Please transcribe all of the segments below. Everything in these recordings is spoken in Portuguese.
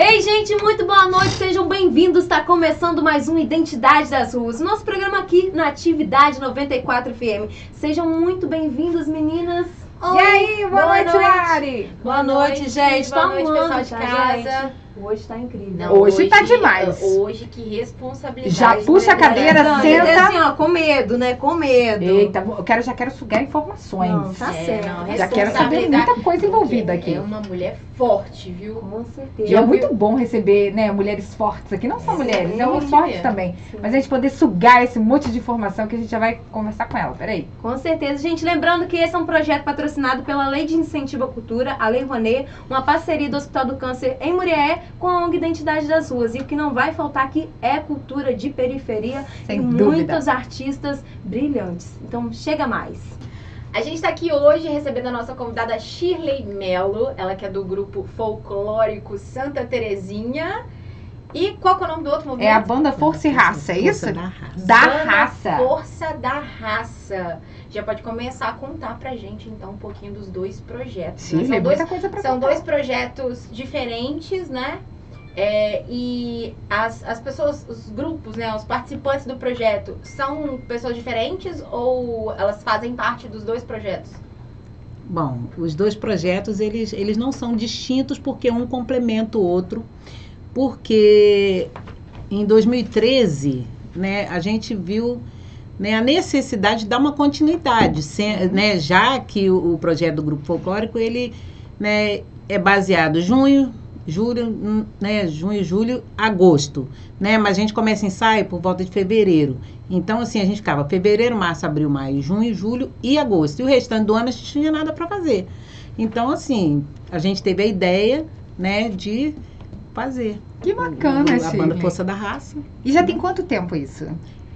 Ei, gente, muito boa noite, sejam bem-vindos. Está começando mais um Identidade das Ruas, nosso programa aqui na Atividade 94 FM. Sejam muito bem-vindos, meninas. Oi, e aí, boa, boa noite, Lari. Boa, boa noite, gente. Boa noite, pessoal de tá, casa. Gente? Hoje tá incrível. Não, hoje, hoje tá demais. Hoje, que responsabilidade. Já puxa a cadeira, não, senta. assim, ó, com medo, né? Com medo. Eita, eu quero, já quero sugar informações. Não, tá é, certo. Não, já quero saber muita coisa envolvida aqui. É uma mulher forte, viu? Com certeza. E é muito bom receber, né, mulheres fortes aqui. Não só Sim, mulheres, é homens fortes também. Sim. Mas a gente poder sugar esse monte de informação que a gente já vai conversar com ela. Peraí. Com certeza. Gente, lembrando que esse é um projeto patrocinado pela Lei de Incentivo à Cultura, a Lei Rouanet, uma parceria do Hospital do Câncer em Murié com a ONG Identidade das Ruas. E o que não vai faltar aqui é cultura de periferia Sem e dúvida. muitos artistas brilhantes. Então chega mais. A gente está aqui hoje recebendo a nossa convidada Shirley Melo, ela que é do grupo folclórico Santa Terezinha. E qual é o nome do outro movimento? É a banda Força e Raça, é isso? Da Raça. Da Raça. Força da Raça. Já pode começar a contar pra gente, então, um pouquinho dos dois projetos. Sim, né? são, dois, são dois projetos diferentes, né? É, e as, as pessoas, os grupos, né, os participantes do projeto, são pessoas diferentes ou elas fazem parte dos dois projetos? Bom, os dois projetos, eles, eles não são distintos porque um complementa o outro, porque em 2013, né, a gente viu né, a necessidade de dar uma continuidade, sem, né, já que o, o projeto do Grupo Folclórico, ele né, é baseado junho, julho, né, junho, julho, agosto, né? Mas a gente começa ensaio por volta de fevereiro. Então, assim, a gente ficava fevereiro, março, abril, maio, junho, julho e agosto. E o restante do ano a gente não tinha nada para fazer. Então, assim, a gente teve a ideia, né, de fazer. Que bacana, A, a banda Força da Raça. E já tem quanto tempo isso?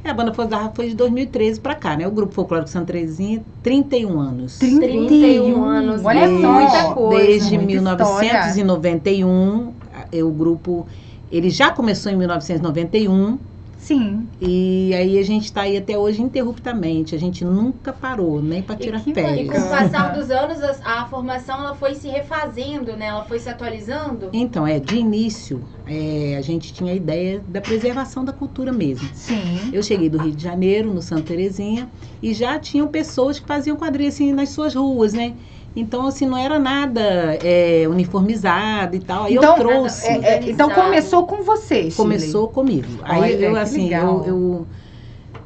É, a banda Força da Raça foi de 2013 para cá, né? O Grupo Folclórico Santa Terezinha, 31 anos. 31, 31 anos, olha só, muita coisa. Desde 1991, o grupo, ele já começou em 1991, Sim. E aí a gente está aí até hoje interruptamente. A gente nunca parou, nem para tirar férias. E com o passar dos anos, a, a, formação ela foi se refazendo, né? Ela foi se atualizando? Então, é, de início, é, a gente tinha a ideia da preservação da cultura mesmo. Sim. Eu cheguei do Rio de Janeiro, no Santa Terezinha, e já tinham pessoas que faziam quadrilha assim nas suas ruas, né? Então, assim, não era nada é, uniformizado e tal. Aí então, eu trouxe. É, é, então começou com você, Chile. Começou comigo. Aí Olha, eu, assim, eu, eu,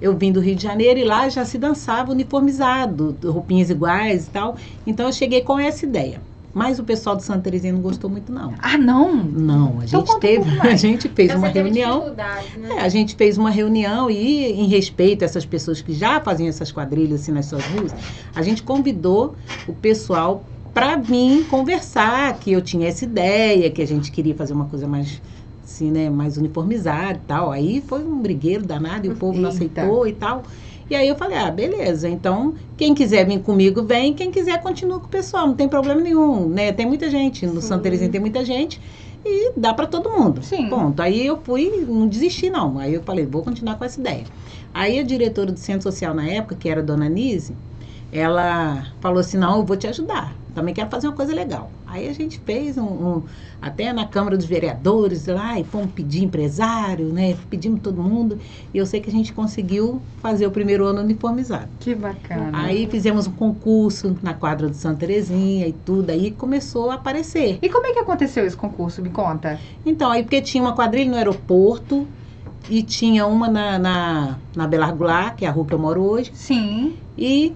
eu, vim do Rio de Janeiro e lá já se dançava uniformizado, roupinhas iguais e tal. Então eu cheguei com essa ideia. Mas o pessoal do Santa Terezinha não gostou muito, não. Ah, não? Não, a então gente teve, um a gente fez uma reunião. Né? É, a gente fez uma reunião e, em respeito a essas pessoas que já faziam essas quadrilhas assim nas suas ruas, a gente convidou o pessoal para vir conversar, que eu tinha essa ideia, que a gente queria fazer uma coisa mais assim, né, mais uniformizada e tal. Aí foi um brigueiro danado e o povo Eita. não aceitou e tal. E aí eu falei, ah, beleza, então quem quiser vir comigo, vem, quem quiser continua com o pessoal, não tem problema nenhum, né? Tem muita gente, no Santa Terezinha tem muita gente e dá para todo mundo. Sim. Ponto. Aí eu fui, não desisti não, aí eu falei, vou continuar com essa ideia. Aí a diretora do Centro Social na época, que era a Dona Nise, ela falou assim, não, eu vou te ajudar, também quero fazer uma coisa legal. Aí a gente fez um, um, até na Câmara dos Vereadores lá, e fomos pedir empresário, né? Pedimos todo mundo. E eu sei que a gente conseguiu fazer o primeiro ano uniformizado. Que bacana. Aí fizemos um concurso na quadra do Santa Terezinha e tudo. Aí começou a aparecer. E como é que aconteceu esse concurso? Me conta. Então, aí porque tinha uma quadrilha no aeroporto e tinha uma na, na, na Belar Goulart, que é a rua que eu moro hoje. Sim. E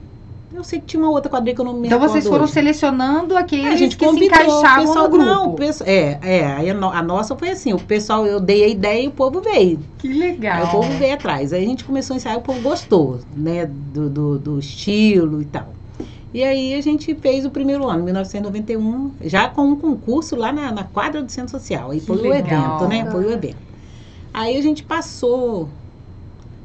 eu sei que tinha uma outra quadrilha que eu não me Então vocês foram hoje. selecionando aqueles É, gente que se encaixavam o pessoal, no grupo. Não, o pessoal, é, é, aí a, a nossa foi assim, o pessoal, eu dei a ideia e o povo veio. Que Aí legal. o povo veio atrás. Aí a gente começou a ensaiar, o povo gostou, né, do, do, do estilo e tal. E aí a gente fez o primeiro ano, 1991, já com um concurso lá na, na quadra do Centro Social. Aí Que foi o legal. evento, né? Foi o evento. Aí a gente passou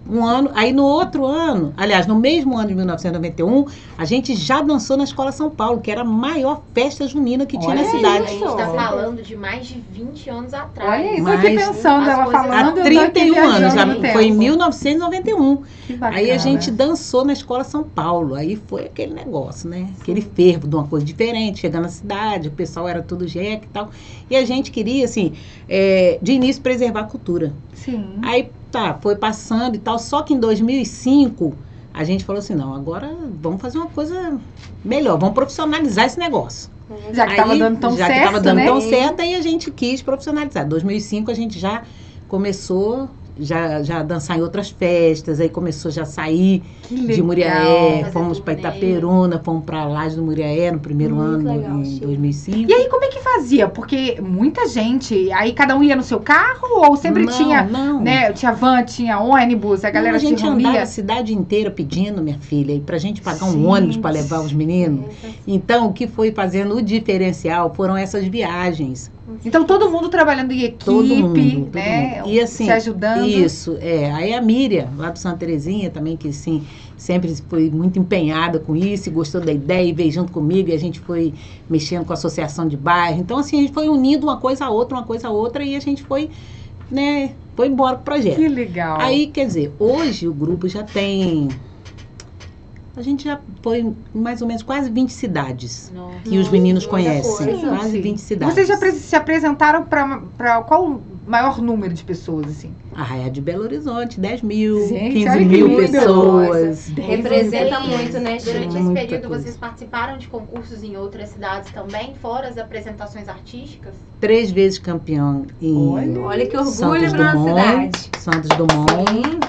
Um ano, aí no outro ano, aliás, no mesmo ano de 1991, a gente já dançou na Escola São Paulo, que era a maior festa junina que tinha Olha na A cidade. gente tá falando de mais de 20 anos atrás. Olha isso Mas aqui pensando, ela falando. Há eu tô aqui 31 anos, já foi em 1991. Que bacana. Aí a gente dançou na Escola São Paulo. Aí foi aquele negócio, né? Aquele fervo de uma coisa diferente, chegando na cidade, o pessoal era tudo jeca e tal. E a gente queria, assim, é, de início, preservar a cultura. Sim. Aí tá, foi passando e tal. Só que em 2005 a gente falou assim: não, agora vamos fazer uma coisa melhor, vamos profissionalizar esse negócio. Já que tava Aí, dando tão já certo, que tava dando né? tão certo, aí a gente quis profissionalizar. Em 2005 a gente já começou já, já dançar em outras festas, aí começou já a sair de. Muriaé, fomos para. Itaperuna, fomos para Laje do Muriaé no primeiro Muito ano, legal, em Chico. 2005. E aí, como é que fazia? Porque muita gente, aí cada um ia no seu carro ou sempre não, tinha, não. né? Tinha van, tinha ônibus, a galera Não, a gente se reunia. a cidade inteira pedindo, minha filha, e pra gente pagar um Gente. ônibus para levar os meninos. Então, o que foi fazendo o diferencial foram essas viagens. Então todo mundo trabalhando em equipe, Todo mundo, todo né? mundo. E assim, se ajudando. Isso, é. Aí a Miriam, lá do Santa Terezinha, também, que sim, sempre foi muito empenhada com isso, e gostou da ideia e veio junto comigo, e a gente foi mexendo com a associação de bairro. Então, assim, a gente foi unindo uma coisa a outra, uma coisa a outra, e a gente foi, né, foi embora com o projeto. Que legal. Aí, quer dizer, hoje o grupo já tem. A gente já foi em mais ou menos quase 20 cidades Nossa. que os meninos conhecem. coisa. Quase Sim. 20 cidades. Vocês já se apresentaram para qual o maior número de pessoas, assim? Arraia de Belo Horizonte, 10 mil, Gente, 15 olha que mil pessoas. Representa muito, né, Durante esse período, coisa. vocês participaram de concursos em outras cidades também, fora as apresentações artísticas? Três vezes campeão em Olha. Olha que orgulho Santos Dumont, cidade. Santos Dumont, Sim.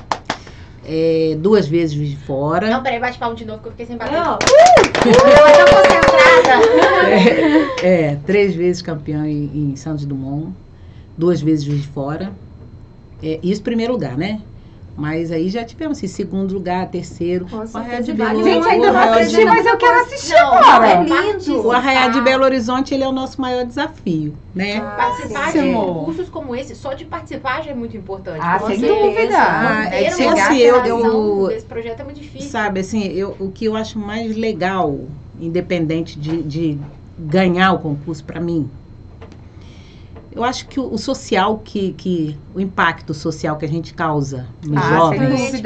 É, duas vezes Juiz de Fora. Não, peraí, bate palma de novo que eu fiquei sem bater. Não, Ela tá concentrada. É, três vezes campeão em, em Santos Dumont, duas vezes Juiz de Fora. É, isso primeiro lugar, né? Mas aí já tivemos assim, segundo lugar, terceiro. Com O Arraial de Belo vale Gente, ainda o não assisti, mas eu quero assistir Não, agora. é lindo. O Arraial de Belo Horizonte ele é o nosso maior desafio, né? Participar sim. de concursos como esse, só de participar já é muito importante. Ah, sem certeza. dúvida. Ah, é chegar assim, eu- eu- desse projeto é muito difícil. Sabe, assim, eu, o que eu acho mais legal, independente de, de ganhar o concurso para mim, eu acho que o, o social que, que. o impacto social que a gente causa nos Ah, jovens.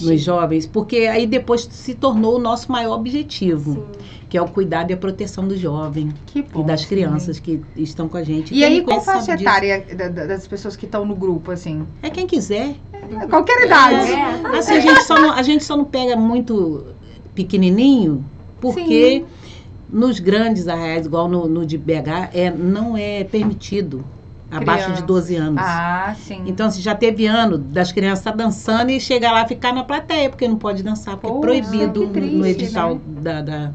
Nos jovens, porque aí depois se tornou o nosso maior objetivo, Sim. que é o cuidado e a proteção do jovem Que bom. e das sim. crianças que estão com a gente. E Quem aí, qual faixa etária da- da- das pessoas que estão no grupo, assim? É quem quiser. Qualquer idade. É. Assim, a gente só não, a gente só não pega muito pequenininho, porque nos grandes arraiais, igual no, no de BH, é, não é permitido abaixo de Criança. 12 anos. Ah, sim. Então, assim, já teve ano das crianças estar dançando e chegar lá e ficar na plateia, porque não pode dançar, porque é proibido triste, no edital né? da, da-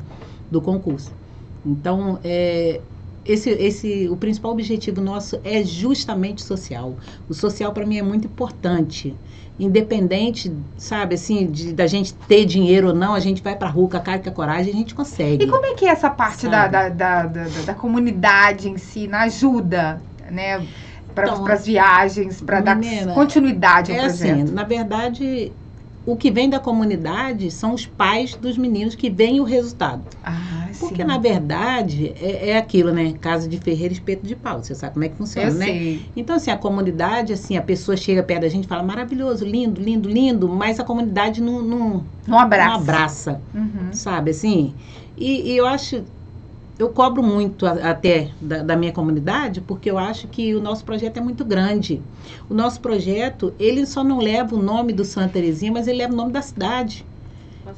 do concurso. Então, é, esse, esse, o principal objetivo nosso é justamente social. O social, para mim, é muito importante. Independente, sabe, assim, de, da gente ter dinheiro ou não, a gente vai pra rua com a cara e com a coragem, a gente consegue. E como é que é essa parte da, da, da, da, da- da comunidade em si, na ajuda, né? Para Então, as viagens, para dar continuidade ao É projeto. assim, na verdade, o que vem da comunidade são os pais dos meninos que veem o resultado. Ah, Porque, sim. na verdade, é, é aquilo, né? Casa de ferreira, espeto de pau. Você sabe como é que funciona, Eu né? sei. Então, assim, a comunidade, assim, a pessoa chega perto da gente e fala maravilhoso, lindo, lindo, lindo, mas a comunidade não, não, Um abraço. não abraça, Uhum. sabe, assim? E, e eu acho, eu cobro muito até da, da minha comunidade, porque eu acho que o nosso projeto é muito grande. O nosso projeto, ele só não leva o nome do Santa Terezinha, mas ele leva o nome da cidade.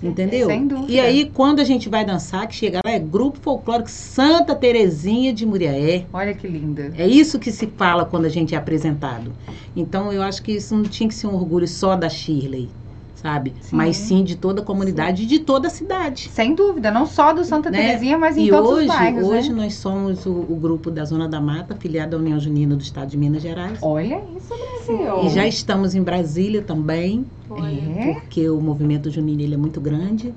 Entendeu? Sem dúvida. E aí, quando a gente vai dançar, que chega lá, é Grupo Folclórico Santa Terezinha de Muriaé. Olha que linda. É isso que se fala quando a gente é apresentado. Então, eu acho que isso não tinha que ser um orgulho só da Shirley, sabe? Sim. Mas sim de toda a comunidade e de toda a cidade. Sem dúvida, não só do Santa Né? Terezinha, mas em E todos hoje, os bairros, hoje né? nós somos o, o grupo da Zona da Mata, filiado à União Junina do Estado de Minas Gerais. Olha isso, Brasil. E já estamos em Brasília também, Olha. É? porque o movimento junino ele é muito grande.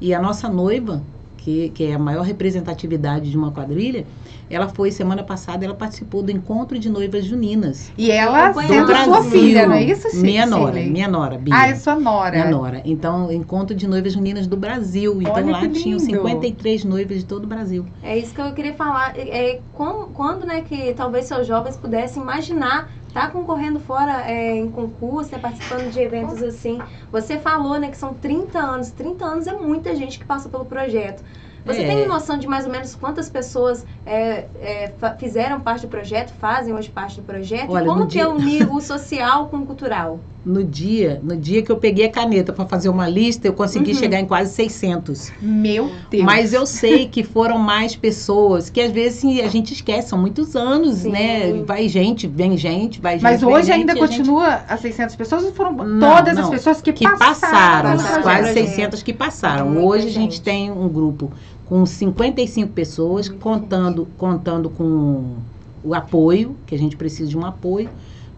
E a nossa noiva, que, que é a maior representatividade de uma quadrilha, ela foi, semana passada, ela participou do Encontro de Noivas Juninas. E ela Do sendo sua filha, não é isso, Sil- Minha nora, minha nora, Bia. Ah, é sua nora. Minha nora. Então, Encontro de Noivas Juninas do Brasil. Então, Olha lá tinham lindo. 53 noivas de todo o Brasil. É isso que eu queria falar. É, como- quando, né, que talvez seus jovens pudessem imaginar estar concorrendo fora é, em concurso, né, participando de eventos assim. Você falou, né, que são 30 anos. 30 anos é muita gente que passa pelo projeto. Você É. tem noção de mais ou menos quantas pessoas é, é, fizeram parte do projeto, fazem hoje parte do projeto? Olha, e como que é dia- unir o social com o cultural? No dia, no dia que eu peguei a caneta para fazer uma lista, eu consegui Uhum. chegar em quase 600. Meu Deus. Mas eu sei que foram mais pessoas, que às vezes assim, a gente esquece, são muitos anos, Sim. né? Vai gente, vem gente, vai gente. Mas hoje gente, ainda a gente- continua as 600 pessoas ou foram Não, todas as não. pessoas que, que passaram, passaram, quase projeto? 600 que passaram. Hoje a gente. gente tem um grupo com 55 pessoas, contando, contando com o apoio, que a gente precisa de um apoio,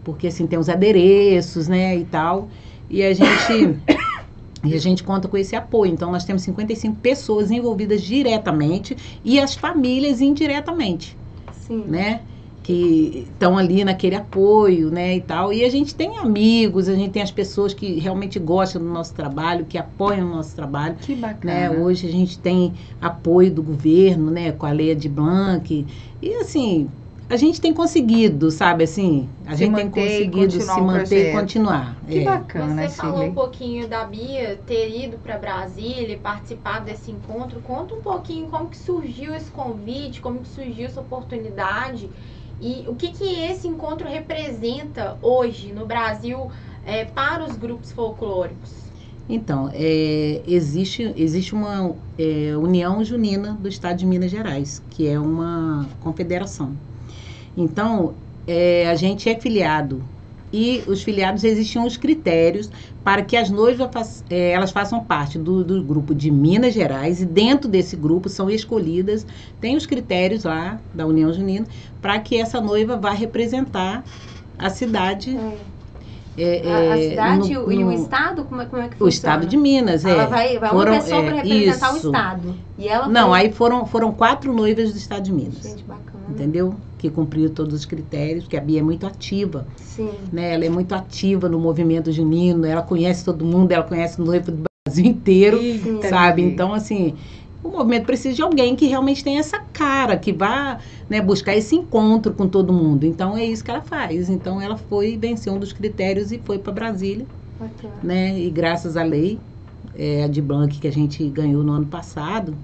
porque assim tem os adereços, né, e tal. E a gente e a gente conta com esse apoio. Então nós temos 55 pessoas envolvidas diretamente e as famílias indiretamente Sim. né? Que estão ali naquele apoio, né? E tal. E a gente tem amigos, a gente tem as pessoas que realmente gostam do nosso trabalho, que apoiam o nosso trabalho. Que Né? bacana. Hoje a gente tem apoio do governo, né? Com a lei de Blanc. E assim, a gente tem conseguido, sabe? Assim, a Se gente manter tem conseguido se manter e continuar. Que É. bacana, Você falou um pouquinho da Bia ter ido para Brasília e participar desse encontro. Conta um pouquinho como que surgiu esse convite, como que surgiu essa oportunidade e o que que esse encontro representa hoje no Brasil é, para os grupos folclóricos. Então, é, existe, existe uma é, União Junina do Estado de Minas Gerais, que é uma confederação. Então, é, a gente é filiado e os filiados existiam os critérios para que as noivas faç- é, elas façam parte do, do grupo de Minas Gerais e dentro desse grupo são escolhidas, tem os critérios lá da União Junina para que essa noiva vá representar a cidade. É. é, A, a é, cidade no- e o no- estado, como é, como é que o funciona? estado de Minas, é. Ela vai, vai Foram, uma pessoa é, para representar o isso. estado. E ela Não, foi... aí foram, foram quatro noivas do estado de Minas. Gente, bacana. Entendeu? Que cumpriu todos os critérios, porque a Bia é muito ativa, Sim. né? Ela é muito ativa no movimento junino, ela conhece todo mundo, ela conhece o noivo do Brasil inteiro, Eita, sabe? Então, assim, o movimento precisa de alguém que realmente tenha essa cara, que vá né, buscar esse encontro com todo mundo. Então, é isso que ela faz. Então, ela foi, venceu um dos critérios e foi para Brasília, né? E graças à lei, é, a de Blanc que a gente ganhou no ano passado,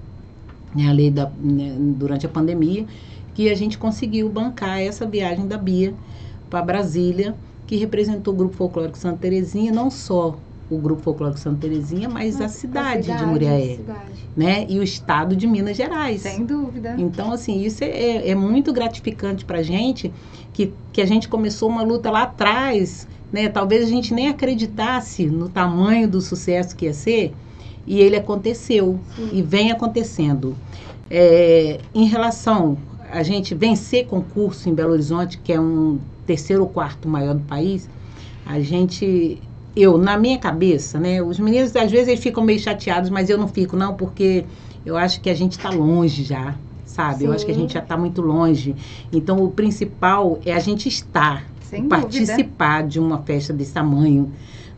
né, a lei da, né, durante a pandemia, que a gente conseguiu bancar essa viagem da Bia para Brasília, que representou o Grupo Folclórico Santa Terezinha, não só o Grupo Folclórico Santa Terezinha, mas a cidade, de Muriaé, cidade. né? E o estado de Minas Gerais. Sem dúvida. Então, assim, isso é, é muito gratificante para a gente, que, que a gente começou uma luta lá atrás, né? Talvez a gente nem acreditasse no tamanho do sucesso que ia ser, e ele aconteceu, Sim. e vem acontecendo. É, em relação a gente vencer concurso em Belo Horizonte, que é um terceiro ou quarto maior do país, a gente eu, na minha cabeça, né? Os meninos, às vezes, eles ficam meio chateados, mas eu não fico, não, porque eu acho que a gente está longe já, sabe? Eu acho que a Sim. gente já está muito longe. Então, o principal é a gente estar, Sem dúvida. participar de uma festa desse tamanho,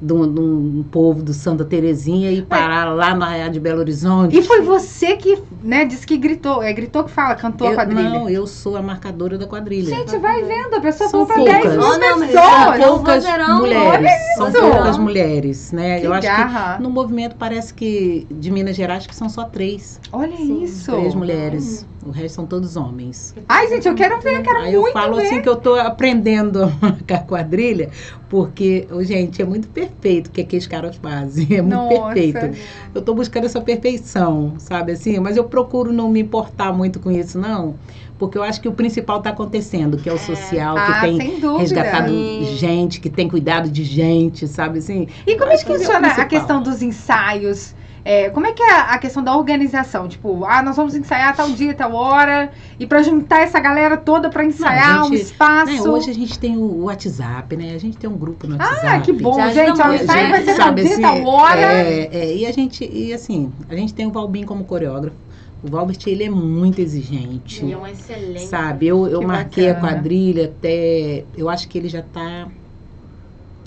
de um, de um povo do Santa Terezinha e parar lá na de Belo Horizonte. E foi você que, né, disse que gritou. É gritou que fala, cantou a Eu- quadrilha. Não, eu sou a marcadora da quadrilha. Gente, vai vendo, a pessoa São falou pra 10 poucas. mil Oh, não, pessoas. São poucas mulheres. São poucas mulheres, né? Que eu acho garra. que no movimento parece que de Minas Gerais que são só três. Olha Sim, isso. Três mulheres. O resto são todos homens. Ai, gente, eu quero ver, quero Aí eu muito falo ver. assim que eu tô aprendendo a marcar quadrilha, porque, gente, é muito perfeito o que, que os caras fazem. É muito Nossa. perfeito. Eu tô buscando essa perfeição, sabe assim? Mas eu procuro não me importar muito com isso, não. Porque eu acho que o principal tá acontecendo, que é o social, Ah, que tem resgatado Sim. gente, que tem cuidado de gente, sabe assim? E como é que é funciona a questão dos ensaios? É, como é que é a questão da organização? Tipo, ah, nós vamos ensaiar tal dia, tal hora, e pra juntar essa galera toda pra ensaiar Não, a um gente- espaço. Né, hoje a gente tem o WhatsApp, né? A gente tem um grupo no WhatsApp. Ah, que bom, Já gente. o ensaio vai gente. ser tal Sabe dia, assim, tal hora. É, é, e a gente, e assim, a gente tem o Valbim como coreógrafo. O Valbert, ele é muito exigente. Ele é um excelente. Sabe, eu, eu Que marquei a bacana. quadrilha até. Eu acho que ele já tá.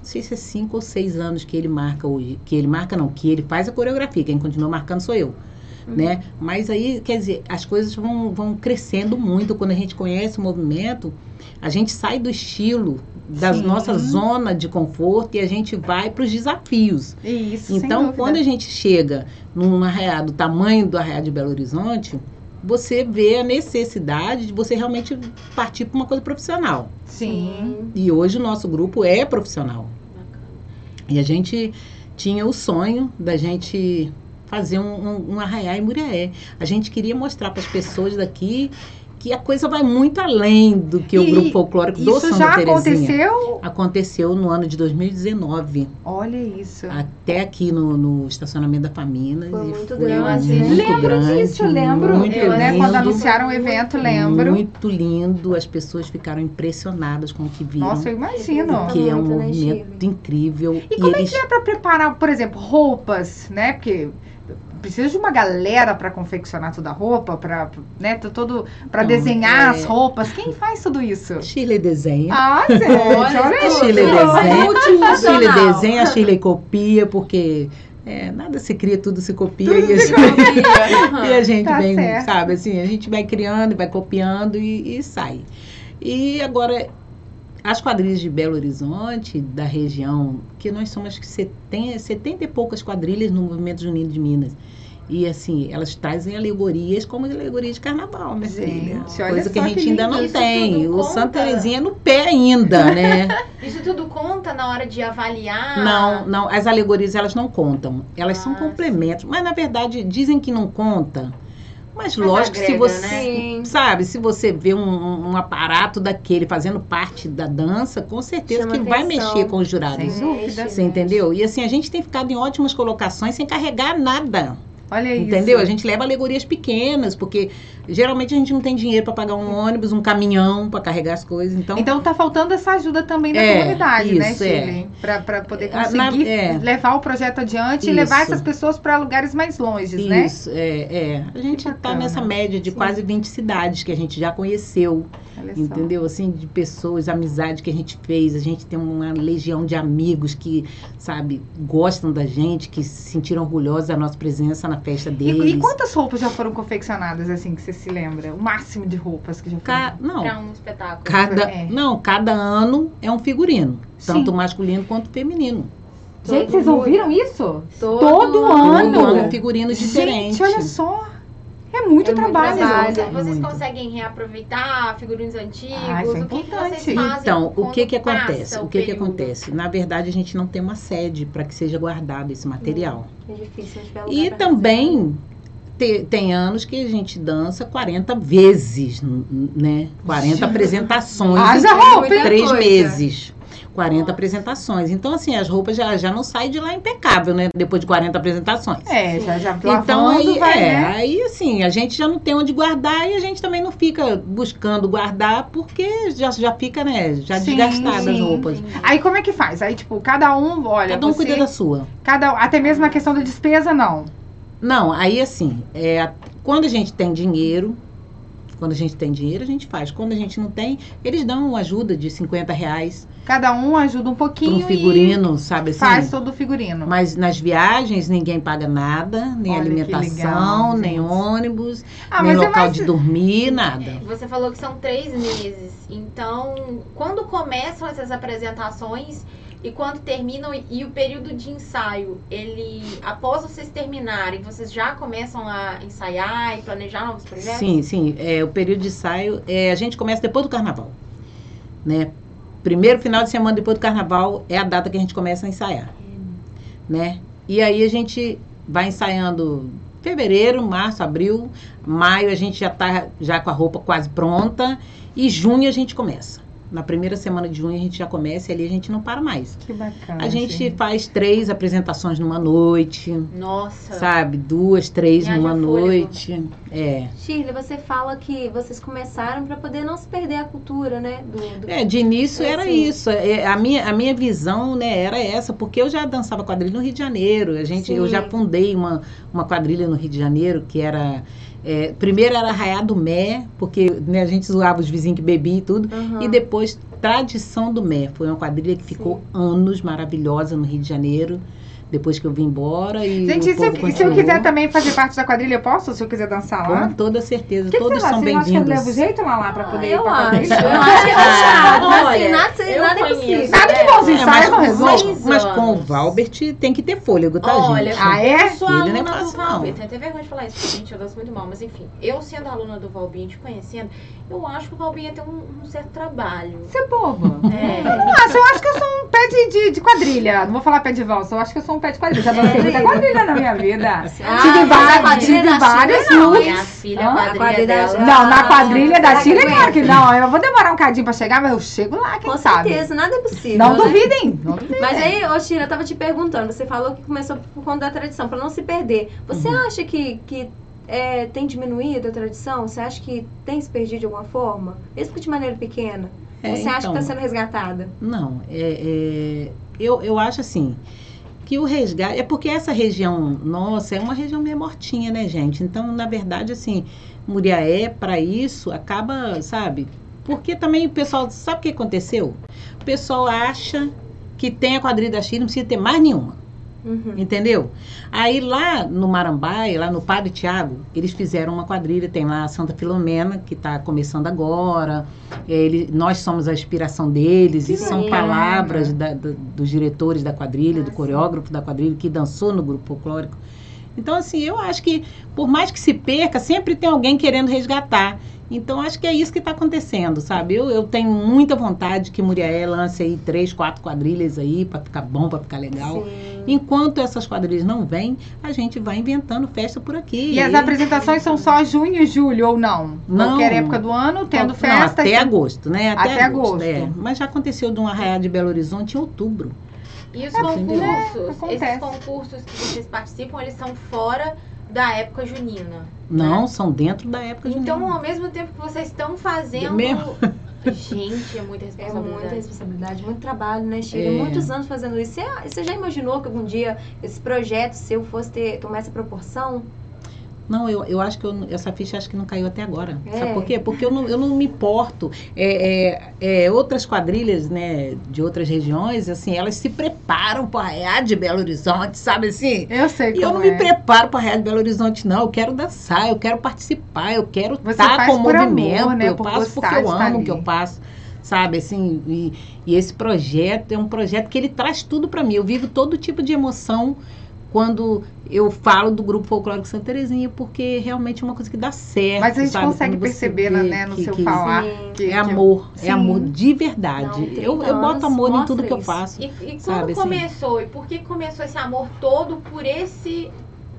Não sei se é cinco ou seis anos que ele marca hoje. Que ele marca, não, que ele faz a coreografia. Quem continua marcando sou eu. Né? Mas aí, quer dizer, as coisas vão, vão crescendo muito. Quando a gente conhece o movimento, a gente sai do estilo, da Sim. nossa zona de conforto e a gente vai para os desafios. Isso, Então, quando a gente chega num arraial do tamanho do arraial de Belo Horizonte, você vê a necessidade de você realmente partir para uma coisa profissional. Sim. E hoje o nosso grupo é profissional. E a gente tinha o sonho da gente fazer um, um, um arraial em Muriaé. A gente queria mostrar para as pessoas daqui que a coisa vai muito além do que o E grupo folclórico do Isso já Terezinha. aconteceu? Aconteceu no ano de 2019, Olha isso. até aqui no, no estacionamento da Famina. Foi e muito foi grande. Muito Lembro grande, disso, lembro. Muito Eu né, lindo. quando anunciaram o evento, lembro. Muito lindo, as pessoas ficaram impressionadas com o que viram. Nossa, eu imagino. porque é um né, movimento incrível. E como é eles que é pra preparar, por exemplo, roupas, né? Porque precisa de uma galera pra confeccionar toda a roupa, para, né, todo para Então, desenhar é- as roupas. Quem faz tudo isso? Shirley desenha. Ah, a aí. Shirley desenha. A Shirley Multifuncional. desenha, a Shirley copia, porque é, nada se cria, tudo se copia. Tudo e, a se gente, Aham. e a gente Tá vem, certo. sabe, assim, a gente vai criando, vai copiando e, e sai. E agora, as quadrilhas de Belo Horizonte, da região, que nós somos acho que 70, 70 e poucas quadrilhas no movimento junino de Minas. E assim, elas trazem alegorias como alegoria de carnaval, minha filha. Gente, olha Coisa que a gente que ainda não tem. O Santa. Terezinha é no pé ainda, né? Isso tudo conta na hora de avaliar? Não, não, as alegorias elas não contam. Elas são Ah, complementos. Mas na verdade dizem que não conta. Mas, Mas lógico, se você. né? Sabe, se você vê um, um- aparato daquele fazendo parte da dança, com certeza Chama que vai mexer com os jurados. Sem dúvida. Você entendeu? E assim, a gente tem ficado em ótimas colocações sem carregar nada. Olha isso. Entendeu? A gente leva alegorias pequenas, porque geralmente a gente não tem dinheiro para pagar um ônibus, um caminhão para carregar as coisas. Então, Então tá faltando essa ajuda também da É, comunidade, né, isso, é. Shirley? Pra, pra poder Ah, na- conseguir é. levar o projeto adiante e levar Isso. essas pessoas para lugares mais longes, né? Isso, é, é. A gente está nessa média de Sim. quase 20 cidades que a gente já conheceu, Olha só. entendeu? Assim, de pessoas, amizade que a gente fez. A gente tem uma legião de amigos que, sabe, gostam da gente, que se sentiram orgulhosos da nossa presença na festa E, deles. e quantas roupas já foram confeccionadas, assim, que você se lembra? O máximo de roupas que já foram. Ca- Não, Pra um espetáculo. cada, É. não, cada ano é um figurino, Sim. tanto masculino quanto feminino. Gente, Todo vocês mundo. ouviram isso? Todo, Todo ano. Todo ano um figurino diferente. Gente, olha só. É muito É muito trabalho. trabalho. Vocês, vocês Muito. conseguem reaproveitar figurinos antigos? Ah, isso é o que, que importante. vocês fazem Então, o que que passa acontece? O que que período? acontece? Na verdade, a gente não tem uma sede para que seja guardado esse material. É difícil E também te- tem anos que a gente dança 40 vezes, né? 40 Gente. apresentações Haja em roupa, hein? três coisa. meses. 40 Nossa. apresentações. Então, assim, as roupas já, já não saem de lá impecável, né? Depois de 40 apresentações. É, já, já Então aí, vai, é, né? aí assim, a gente já não tem onde guardar e a gente também não fica buscando guardar porque já, já fica, né, já Sim, desgastadas as sim. roupas. Aí como é que faz? Aí, tipo, cada um, olha, Cada um você, cuida da sua. cada até mesmo a questão da despesa, não. Não, aí assim, é, quando a gente tem dinheiro, quando a gente tem dinheiro, a gente faz. Quando a gente não tem, eles dão ajuda de 50 reais Cada um ajuda um pouquinho um figurino, sabe assim? faz todo o figurino. Mas nas viagens ninguém paga nada, nem Olha alimentação, legal, nem ônibus, ah, nem é local mais... de dormir, nada. Você falou que são três meses. Então, quando começam essas apresentações e quando terminam e, e o período de ensaio, ele após vocês terminarem, vocês já começam a ensaiar e planejar novos projetos? Sim, sim. É, o período de ensaio, é, a gente começa depois do carnaval. Né? Primeiro final de semana depois do carnaval é a data que a gente começa a ensaiar. Né? E aí a gente vai ensaiando fevereiro, março, abril, maio a gente já tá já com a roupa quase pronta e junho a gente começa. Na primeira semana de junho a gente já começa e ali a gente não para mais. Que bacana. A gente faz três apresentações numa noite, Nossa. sabe? Duas, três Viaja numa fôlego. noite. É. Shirley, você fala que vocês começaram para poder não se perder a cultura, né? Do, do- É, de início É, era sim. isso. É, a, minha, a minha visão né, era essa, porque eu já dançava quadrilha no Rio de Janeiro. A gente, eu já fundei uma, uma quadrilha no Rio de Janeiro, que era É, primeiro era Arraiá do Mé, porque né, a gente zoava os vizinhos que bebiam e tudo. Aham. E depois Tradição do Mé. Foi uma quadrilha que ficou anos maravilhosa no Rio de Janeiro. Depois que eu vim embora. E Gente, o e se eu, se eu quiser também fazer parte da quadrilha, eu posso? Se eu quiser dançar lá? Com toda certeza. Que, que Todos você são acha? Você não acha que eu levo bem-vindos. jeito lá, lá pra poder ir eu pra acho, quadrilha? eu acho que é assim, Olha, nada, eu nada é possível. Nada que bom, os É, ensaios não mas, resolvem. mas, mas com o. Valbert tem que ter fôlego, tá, Olha, gente? Ah, é? eu sou Ele não é aluna do não. Valbir. Tenho até vergonha de falar isso, gente, eu danço muito mal. Mas enfim, eu sendo aluna do Valbir, te conhecendo, eu acho que o Valbir ia ter um, um certo trabalho. Você é boba. É. Nossa, eu acho que eu sou um pé de, de, de quadrilha. Não vou falar pé de valsa, eu acho que eu sou um pé de quadrilha. Já dancei muita quadrilha na minha vida. Ah, tive mas a várias, quadrilha tive várias Chile, não. looks. Minha filha, Hã? a A quadrilha quadrilha dela. já- Não, na Ah, quadrilha da Chile, aguenta? claro que não. Eu vou demorar um cadinho pra chegar, mas eu chego lá, quem Com sabe. certeza, nada é possível. Não né? duvidem. Não duvidem. Mas aí, ô Shira, eu tava te perguntando, você falou que começou por conta da tradição, pra não se perder. Você Uhum. acha que, que é, tem diminuído a tradição? Você acha que tem se perdido de alguma forma? Mesmo que de maneira pequena? É, Ou você acha então, que tá sendo resgatada? Não, é, é, eu, eu acho assim que o resgate é porque essa região nossa é uma região meio mortinha, né, gente? Então, na verdade, assim, Muriaé para isso acaba, sabe? Porque também o pessoal sabe o que aconteceu? O pessoal acha que tem a quadrilha da Chile, não precisa ter mais nenhuma. Uhum. Entendeu? Aí lá no Marambaia, lá no Padre Tiago, eles fizeram uma quadrilha, tem lá a Santa Filomena, que está começando agora. Ele, nós somos a inspiração deles, Que e são palavras da- da- dos diretores da quadrilha, Ah, do sim. coreógrafo da quadrilha, que dançou no grupo folclórico. Então, assim, eu acho que, por mais que se perca, sempre tem alguém querendo resgatar. Então, acho que é isso que está acontecendo, sabe? Eu, eu tenho muita vontade que Muriaé lance aí três, quatro quadrilhas aí, para ficar bom, para ficar legal. Sim. Enquanto essas quadrilhas não vêm, a gente vai inventando festa por aqui. E as apresentações são só junho e julho ou não? Não. Qualquer época do ano, tendo Não, festa. até e- agosto, né? Até agosto. é. Mas já aconteceu de um arraial de Belo Horizonte em outubro. E os É, concursos, é, esses concursos que vocês participam, eles são fora da época junina. Não, né? são dentro da época de Então, ao mesmo tempo que vocês estão fazendo. Mesmo? Gente, é muita É responsabilidade. muita responsabilidade, muito trabalho, né, Chile? É. Muitos anos fazendo isso. Você, você já imaginou que algum dia esse projeto seu fosse ter, tomar essa proporção? Não, eu, eu acho que eu- essa ficha acho que não caiu até agora. É. Sabe por quê? Porque eu não, eu não me importo. É, é, é, outras quadrilhas, né, de outras regiões, assim, elas se preparam para arraiar de Belo Horizonte, sabe assim? Eu sei E eu como não é. me preparo para Arraial de Belo Horizonte, não. Eu quero dançar, eu quero participar, eu quero estar faz com o por amor, movimento. né? Eu gostar porque eu amo o que eu faço, sabe? Assim, e, e esse projeto é um projeto que ele traz tudo para mim. Eu vivo todo tipo de emoção quando eu falo do grupo folclórico Santa Terezinha, porque realmente é uma coisa que dá certo. Mas a gente sabe? consegue Quando perceber, vê né, no que- seu que falar. Sim. que- É amor, Sim. é amor de verdade. Não, eu, 30 eu boto amor em tudo que eu isso. faço. E, e quando Sabe, assim? começou? E por que começou esse amor todo por esse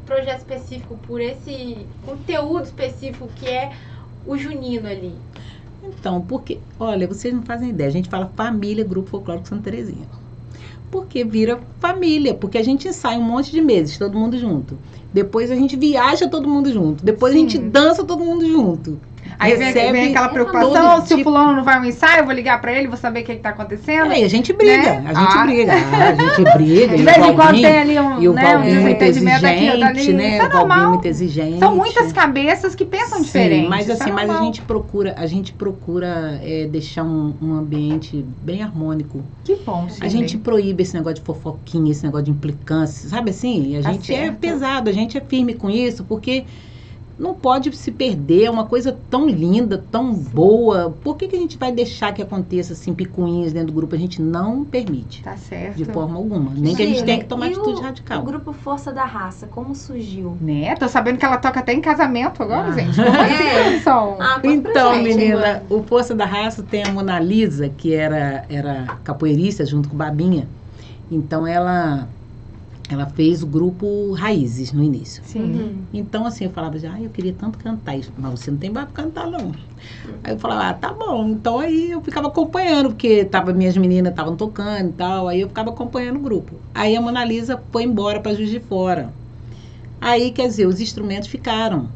projeto específico, por esse conteúdo específico que é o junino ali? Então, porque, olha, vocês não fazem ideia. A gente fala família, Grupo Folclórico Santa Terezinha. Porque vira família, porque a gente ensaia um monte de meses, todo mundo junto. Depois a gente viaja todo mundo junto. Depois Sim. a gente dança todo mundo junto. Aí vem, recebe vem aquela é preocupação, se o tipo- fulano não vai ao ensaio, eu vou ligar pra ele, vou saber o que, que tá acontecendo. Aí a gente briga, Né? a gente Ah. briga, a gente briga. De o vez em quando tem ali um, E o né, um desentendimento aqui, outro ali. né? Isso é O normal. muito exigente. São muitas cabeças que pensam Sim, diferente. Mas é assim, mas a gente procura, a gente procura é, deixar um, um ambiente bem harmônico. Que bom, A Shirley. gente proíbe esse negócio de fofoquinha, esse negócio de implicância, sabe assim? A Tá gente é certo. pesado, a gente é firme com isso, porque não pode se perder, é uma coisa tão linda, tão boa. Por que, que a gente vai deixar que aconteça assim, picuinhas dentro do grupo? A gente não permite, Tá certo. de forma alguma. Nem que a gente Shirley, tenha que tomar e atitude o- radical. O grupo Força da Raça, como surgiu? Né? Tô sabendo que ela toca até em casamento agora, Ah. gente. Como É. assim, som? Ah, Então, gente, menina, mano. o Força da Raça tem a Mona Lisa, que era, era capoeirista junto com o Babinha. Então ela, ela fez o grupo Raízes no início. Sim. Uhum. Então, assim, eu falava, ah, eu queria tanto cantar isso. Mas você não tem mais pra cantar, não. Aí eu falava, ah, tá bom. Então aí eu ficava acompanhando, porque tava, minhas meninas estavam tocando e tal. Aí eu ficava acompanhando o grupo. Aí a Mona Lisa foi embora pra Juiz de Fora. Aí, quer dizer, os instrumentos ficaram.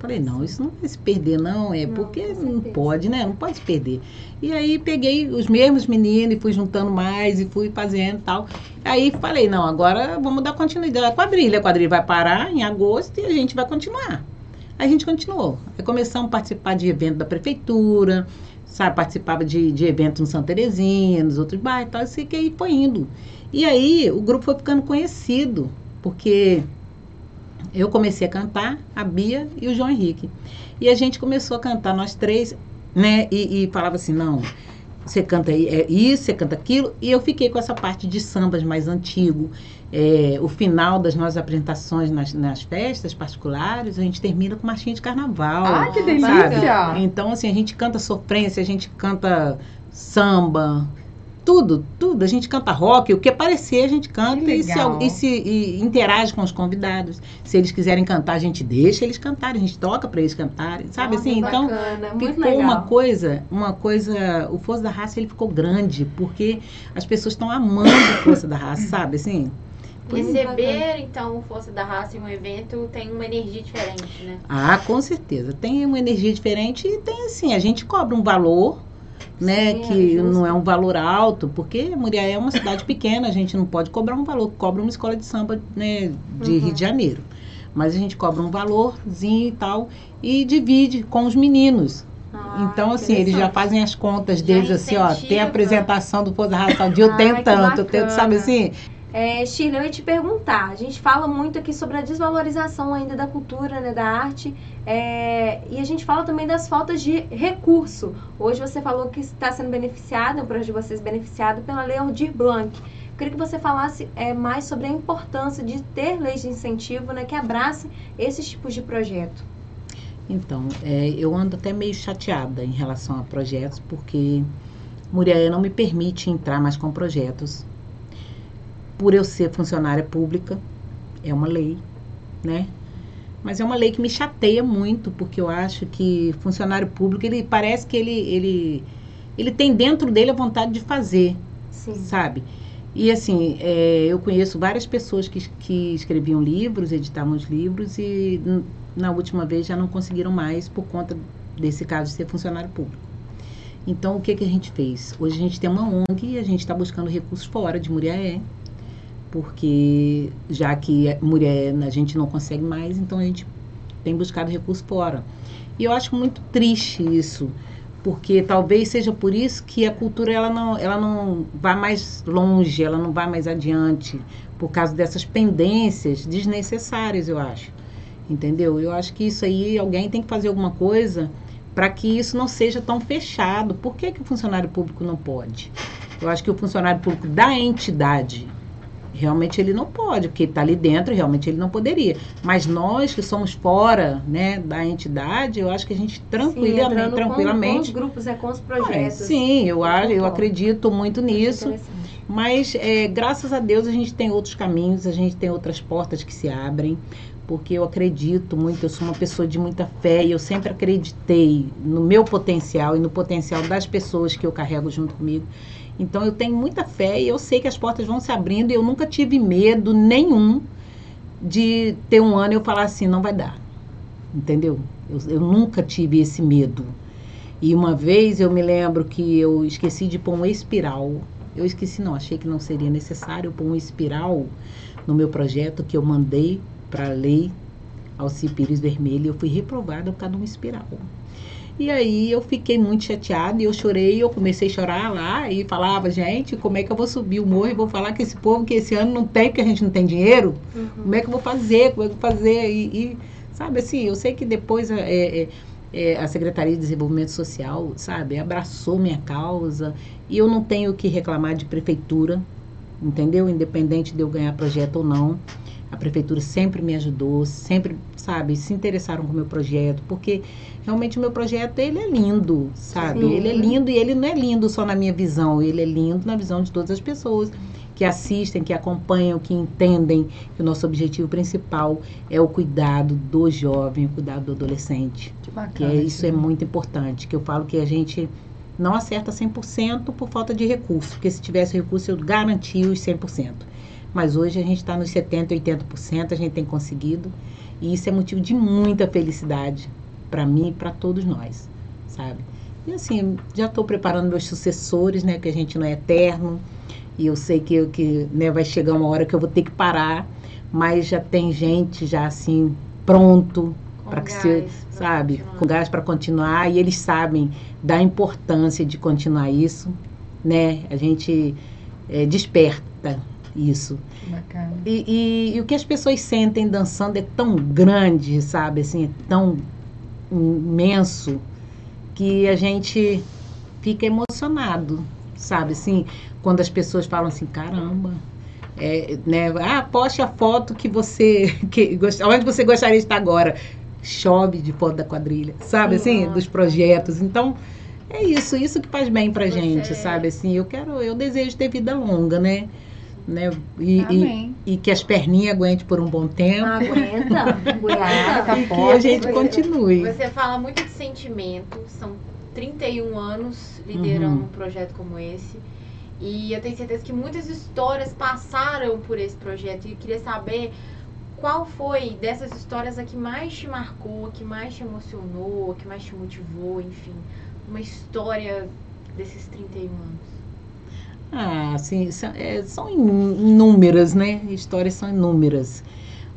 Falei, não, isso não vai se perder, não. É Não, porque não pode, né? Não pode se perder. E aí peguei os mesmos meninos e fui juntando mais e fui fazendo e tal. Aí falei, não, agora vamos dar continuidade à quadrilha. A quadrilha vai parar em agosto e a gente vai continuar. a gente continuou. Aí começamos a participar de evento da prefeitura, sabe, participava de, de eventos no Santa Terezinha, nos outros bairros e tal, assim, que aí foi indo. E aí o grupo foi ficando conhecido, porque eu comecei a cantar, a Bia e o João Henrique. E a gente começou a cantar, nós três, né? E, e falava assim, não, você canta é isso, você canta aquilo. E eu fiquei com essa parte de sambas mais antigo. É, o final das nossas apresentações nas, nas, festas particulares, a gente termina com marchinha de carnaval. Ah, que delícia! Sabe? Então, assim, a gente canta sofrência, a gente canta samba, tudo, tudo. A gente canta rock, o que aparecer a gente canta e se, e se e interage com os convidados. Se eles quiserem cantar, a gente deixa eles cantarem, a gente toca para eles cantarem, sabe assim? Então ficou legal. uma coisa, uma coisa, o Força da Raça ele ficou grande porque as pessoas estão amando o Força da Raça, sabe assim? Receber, então, o Força da Raça em um evento tem uma energia diferente, né? Ah, com certeza. Tem uma energia diferente e tem assim, a gente cobra um valor né, Sim, que é não é um valor alto, porque Muriaé é uma cidade pequena, a gente não pode cobrar um valor, cobra uma escola de samba né, de uhum. Rio de Janeiro. Mas a gente cobra um valorzinho e tal e divide com os meninos. Ah, então, assim, eles já fazem as contas deles, assim, ó, tem a apresentação do Força Raça dia, eu tenho tanto, eu tenho, sabe assim? É, Shirley, eu ia te perguntar, a gente fala muito aqui sobre a desvalorização ainda da cultura, né, da arte, é, e a gente fala também das faltas de recurso. Hoje você falou que está sendo beneficiado, o projeto de vocês beneficiado pela Lei Aldir Blanc. Eu queria que você falasse é, mais sobre a importância de ter leis de incentivo né, que abracem esses tipos de projeto. Então, é, eu ando até meio chateada em relação a projetos, porque Muriaé não me permite entrar mais com projetos por eu ser funcionária pública, é uma lei, né? Mas é uma lei que me chateia muito, porque eu acho que funcionário público, ele parece que ele, ele, ele tem dentro dele a vontade de fazer, Sim. sabe? E assim, é, eu conheço várias pessoas que, que escreviam livros, editavam os livros e na última vez já não conseguiram mais por conta desse caso de ser funcionário público. Então, o que, que a gente fez? Hoje a gente tem uma ONG e a gente está buscando recursos fora de Muriaé, porque já que mulher a gente não consegue mais, então a gente tem buscado recurso fora. E eu acho muito triste isso, porque talvez seja por isso que a cultura ela não, ela não vai mais longe, ela não vai mais adiante, por causa dessas pendências desnecessárias, eu acho. Entendeu? Eu acho que isso aí alguém tem que fazer alguma coisa para que isso não seja tão fechado. Por que, que o funcionário público não pode? Eu acho que o funcionário público da entidade, realmente ele não pode, porque está ali dentro, realmente ele não poderia. Mas nós que somos fora né, da entidade, eu acho que a gente tranquilamente, sim, tranquilamente. Com, com os grupos, é com os projetos. É, sim, eu, acho, eu acredito muito nisso. Mas é, graças a Deus a gente tem outros caminhos, a gente tem outras portas que se abrem, porque eu acredito muito, eu sou uma pessoa de muita fé e eu sempre acreditei no meu potencial e no potencial das pessoas que eu carrego junto comigo. Então eu tenho muita fé e eu sei que as portas vão se abrindo e eu nunca tive medo nenhum de ter um ano e eu falar assim, não vai dar. Entendeu? Eu, eu nunca tive esse medo. E uma vez eu me lembro que eu esqueci de pôr um espiral. Eu esqueci, não, achei que não seria necessário pôr um espiral no meu projeto que eu mandei para a lei Alci Pires Vermelho. Eu fui reprovada por causa de um espiral. E aí eu fiquei muito chateada e eu chorei, eu comecei a chorar lá e falava, gente, como é que eu vou subir o morro e vou falar que esse povo que esse ano não tem, porque a gente não tem dinheiro? Uhum. Como é que eu vou fazer? Como é que eu vou fazer? E, e sabe assim, eu sei que depois é, é, é, a Secretaria de Desenvolvimento Social, sabe, abraçou minha causa e eu não tenho o que reclamar de prefeitura, entendeu? Independente de eu ganhar projeto ou não. A prefeitura sempre me ajudou, sempre, sabe, se interessaram com o meu projeto, porque realmente o meu projeto, ele é lindo, sabe? Sim. Ele é lindo e ele não é lindo só na minha visão, ele é lindo na visão de todas as pessoas que assistem, que acompanham, que entendem que o nosso objetivo principal é o cuidado do jovem, o cuidado do adolescente. Que bacana. Que é, isso é muito importante, que eu falo que a gente não acerta 100% por falta de recurso, porque se tivesse recurso eu garantia os 100%. Mas hoje a gente está nos 70%, 80%, a gente tem conseguido. E isso é motivo de muita felicidade para mim e para todos nós, sabe? E assim, já estou preparando meus sucessores, né? Que a gente não é eterno. E eu sei que, que né, vai chegar uma hora que eu vou ter que parar. Mas já tem gente já assim, pronto para que se, sabe, continuar. com gás para continuar e eles sabem da importância de continuar isso, né? A gente é, desperta isso. Bacana. E, e- e o que as pessoas sentem dançando é tão grande, sabe? Assim, é tão imenso que a gente fica emocionado, sabe? Assim, quando as pessoas falam assim, caramba. É, né? Ah, poste a foto que você. Que, onde você gostaria de estar agora? Chove de foto da quadrilha, sabe? Assim, Nossa. dos projetos. Então, é isso, isso que faz bem pra Você- gente, sabe? Assim, eu quero, eu desejo ter vida longa, né? Né? E, e, Amém. e que as perninhas aguentem por um bom tempo. Aguenta, aguenta. tá e que a gente continue. Você fala muito de sentimento, são 31 anos liderando Uhum. um projeto como esse. E eu tenho certeza que muitas histórias passaram por esse projeto. E eu queria saber qual foi dessas histórias a que mais te marcou, a que mais te emocionou, a que mais te motivou, enfim. Uma história desses 31 anos. Ah, assim, são, é, são inúmeras, né? Histórias são inúmeras.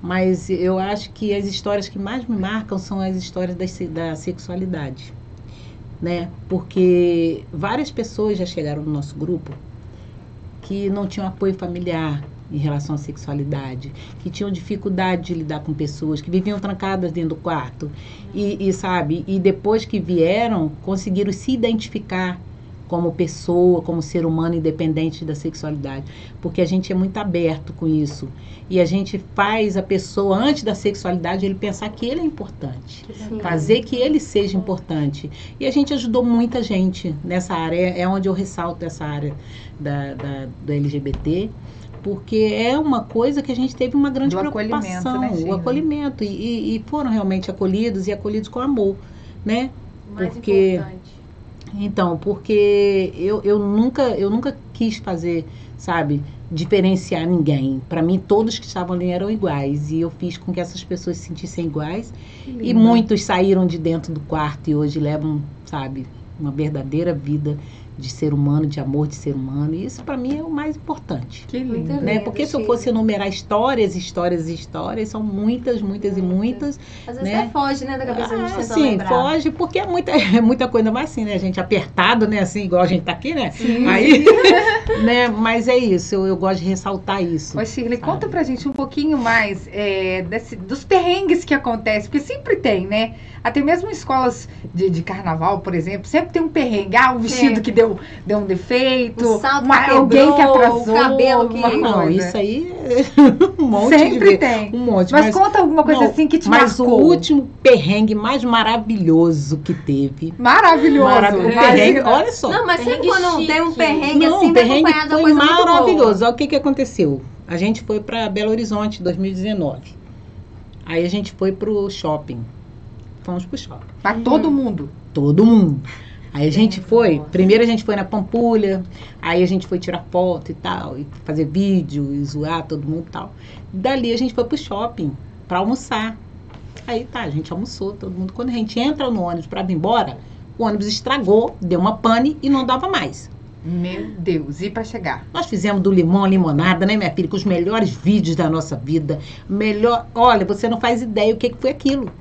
Mas eu acho que as histórias que mais me marcam são as histórias da, da sexualidade, né? Porque várias pessoas já chegaram no nosso grupo que não tinham apoio familiar em relação à sexualidade, que tinham dificuldade de lidar com pessoas, que viviam trancadas dentro do quarto. E, e, sabe, e depois que vieram, conseguiram se identificar como pessoa, como ser humano independente da sexualidade, porque a gente é muito aberto com isso. E a gente faz a pessoa antes da sexualidade ele pensar que ele é importante, Sim. fazer que ele seja importante. E a gente ajudou muita gente nessa área. É onde eu ressalto essa área da, da do LGBT porque é uma coisa que a gente teve uma grande Do acolhimento, preocupação, né, o acolhimento. E, e- e foram realmente acolhidos e acolhidos com amor, né? Mais Porque- importante. Então, porque eu, eu nunca eu nunca quis fazer, sabe, diferenciar ninguém. Para mim, todos que estavam ali eram iguais e eu fiz com que essas pessoas se sentissem iguais. E muitos saíram de dentro do quarto e hoje levam, sabe, uma verdadeira vida de ser humano, de amor de ser humano. E isso para mim é o mais importante. Que lindo. Né? lindo, Porque se eu fosse enumerar histórias, histórias e histórias, são muitas, muitas e muitas. Às vezes né? até foge, né, da cabeça gente Ah, tenta sim, lembrar. foge, porque é muita, é muita coisa mais assim, né? A gente apertado, né? Assim, igual a gente tá aqui, né? Sim. Aí, né? Mas é isso, eu, eu gosto de ressaltar isso. Ô, Shirley, sabe? conta pra gente um pouquinho mais é, desse- dos perrengues que acontecem, porque sempre tem, né? Até mesmo em escolas de, de carnaval, por exemplo, sempre tem um perrengue. Ah, um vestido Sempre. que deu, deu um defeito, O salto uma- que alguém que quebrou, atrasou, o cabelo que- Não, coisa. isso aí é um monte de Sempre tem. Um monte. Mas, Mas, conta alguma coisa não, assim que te mas o marcou. último perrengue mais maravilhoso que teve. Maravilhoso. Maravilhoso. Perrengue, olha só. Não, mas sempre quando tem um chique. perrengue Não, assim, o vai perrengue acompanhado da foi coisa muito boa. maravilhoso. Olha o que, que aconteceu. A gente foi para Belo Horizonte em 2019. Aí a gente foi pro shopping. Fomos pro shopping. Pra todo mundo. Todo mundo. Aí a gente foi, primeiro a gente foi na Pampulha, aí a gente foi tirar foto e tal, e fazer vídeo, e zoar todo mundo e tal. Dali a gente foi pro shopping pra almoçar. Aí tá, a gente almoçou, todo mundo. Quando a gente entra no ônibus pra vir embora, o ônibus estragou, deu uma pane e não dava mais. Meu Deus, e pra chegar? Nós fizemos do limão a limonada, né, minha filha? Com os melhores vídeos da nossa vida. Melhor. Olha, você não faz ideia o que, que foi aquilo.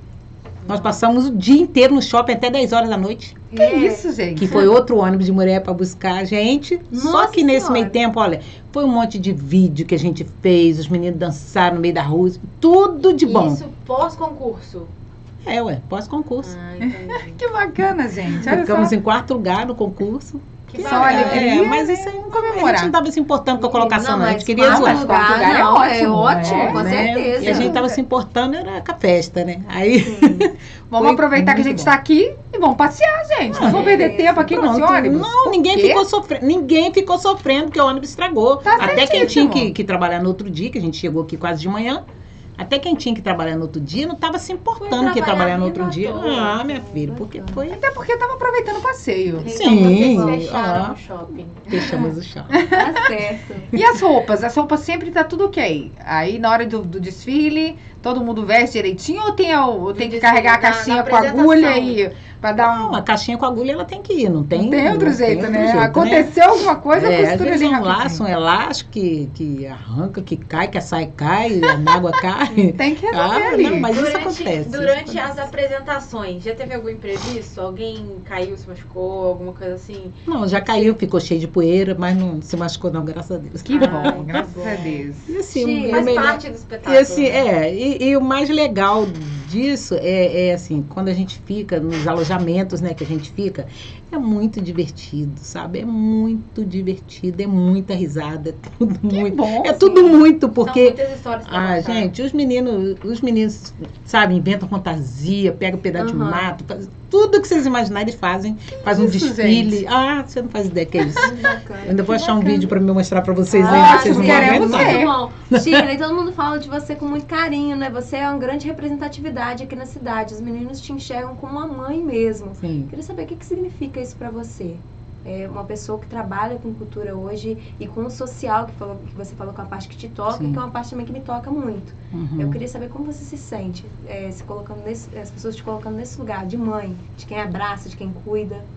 Nós passamos o dia inteiro no shopping até 10 horas da noite. Que É. isso, gente? Que foi outro ônibus de mulher para buscar a gente. Só Nossa que nesse Senhora. meio tempo, olha, foi um monte de vídeo que a gente fez, os meninos dançaram no meio da rua, tudo de bom. Isso pós-concurso. É, ué, pós-concurso. Ah. Que bacana, gente. Olha Ficamos só. em quarto lugar no concurso. Que Que bacana. alegria, É, mas né? isso aí não, a Comemorar. gente não tava se importando com a colocação, Não, não. A mas gente queria quarto zoar. lugar. lugar, lugar é não, ótimo, ótimo, é, com né? certeza. E a gente tava se importando era com a festa, né? Aí Vamos Foi aproveitar que a gente bom. tá aqui e vamos passear, gente. Não Ah, vamos perder é, tempo aqui com esse Pronto. ônibus. Não, ninguém ficou sofrendo. Ninguém ficou sofrendo porque o ônibus estragou. Tá Até quem tinha certíssimo. que, que trabalhar no outro dia, que a gente chegou aqui quase de manhã. Até quem tinha que trabalhar no outro dia não estava se importando que ia trabalhar no outro dia. Ah, minha filha, porque foi. Até porque eu tava aproveitando o passeio. Então Sim, fecharam ah. o shopping. Fechamos o chão. Tá certo. E as roupas? As roupas sempre tá tudo ok. Aí na hora do, do desfile, todo mundo veste direitinho ou tem, ou tem que Diz carregar a assim, na- caixinha na com agulha e para dar um. Não, a caixinha com agulha ela tem que ir, não tem. não tem outro não jeito, tem outro né? jeito, Aconteceu alguma coisa, é, às costura vezes ali é um laço, um elástico que, que arranca, que cai, que a saia cai, a água cai. Tem que resolver Ah, ali. não, mas isso durante, acontece. Durante isso as apresentações, já teve algum imprevisto? Alguém caiu, se machucou, alguma coisa assim? Não, já caiu, ficou cheio de poeira, mas não se machucou não, graças a Deus. Que Ah, bom, graças bom. a Deus. E assim, Sim, Faz melhor- parte do E espetáculo. assim, né? é, e, e o mais legal disso é, é, assim, quando a gente fica nos alojamentos, né, que a gente fica, é muito divertido, sabe? É muito divertido, é muita risada, é tudo muito. bom. É tudo muito, porque ah, gente, os meninos, os meninos, sabe, inventam fantasia, pegam pedaço de Aham. mato, faz, tudo que vocês imaginarem eles fazem, fazem um isso, desfile. gente? Ah, você não faz ideia que é isso. Bacana. ainda vou Que achar um bacana. vídeo pra me mostrar pra vocês Ah, aí, vocês não vão aguentar. Shirley, todo mundo fala de você com muito carinho, né? Você é uma grande representatividade aqui na cidade. Os meninos te enxergam como uma mãe mesmo. Sim. Queria saber o que, que significa isso pra você. É uma pessoa que trabalha com cultura hoje e com o social, que, falou, que você falou com a parte que te toca, Sim. que é uma parte também que me toca muito. Uhum. Eu queria saber como você se sente, é, se colocando nesse, as pessoas te colocando nesse lugar de mãe, de quem abraça, de quem cuida.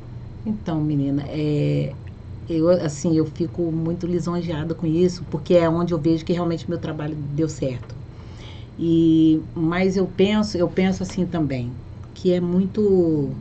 Então, menina, é, eu assim, eu fico muito lisonjeada com isso, porque é onde eu vejo que realmente meu trabalho deu certo. E mas eu penso, eu penso assim também, que é muito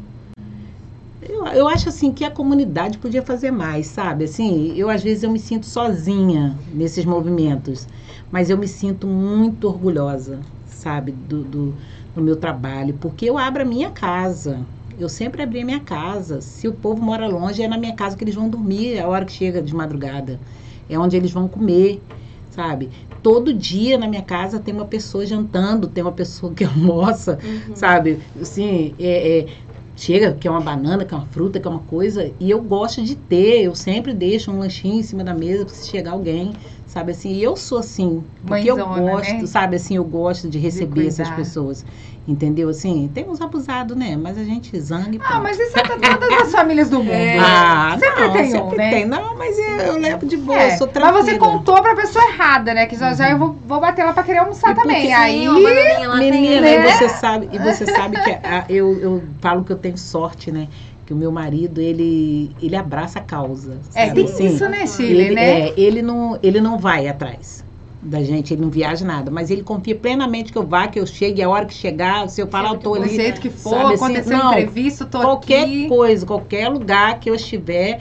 eu, eu acho assim que a comunidade podia fazer mais, sabe? Assim, eu às vezes eu me sinto sozinha nesses movimentos, mas eu me sinto muito orgulhosa, sabe, do, do, do meu trabalho, porque eu abro a minha casa. Eu sempre abri a minha casa. Se o povo mora longe, é na minha casa que eles vão dormir, é a hora que chega de madrugada. É onde eles vão comer, sabe? Todo dia na minha casa tem uma pessoa jantando, tem uma pessoa que almoça, Uhum. sabe? Assim, é, é, chega, que é uma banana, que é uma fruta, que é uma coisa, e eu gosto de ter, eu sempre deixo um lanchinho em cima da mesa se chegar alguém, sabe assim? E eu sou assim, porque eu Mãezona, gosto, né? sabe assim, eu gosto de receber essas cuidar. pessoas, entendeu? Assim, tem uns abusados, né? Mas a gente zanga e Ah, mas isso é pra todas as famílias do mundo. É. Ah, Sempre não, tem um, sempre né? tem. Não, mas eu, eu levo de boa, É, sou mas tranquila. você contou pra pessoa errada, né? Que já, já eu vou, vou bater lá pra querer almoçar E porque também. Aí. Menina, tem. né? e você sabe, e você sabe que a- eu, eu falo que eu tenho sorte, né? Que o meu marido, ele, ele abraça a causa. É, sabe tem assim? isso, né, Chile, ele, né? é, ele, não, ele não vai atrás da gente, ele não viaja nada, mas ele confia plenamente que eu vá, que eu chegue, a hora que chegar, se eu falar, eu tô Do ali. jeito que for, sabe assim, aconteceu não, um imprevisto, tô Qualquer aqui. coisa, qualquer lugar que eu estiver,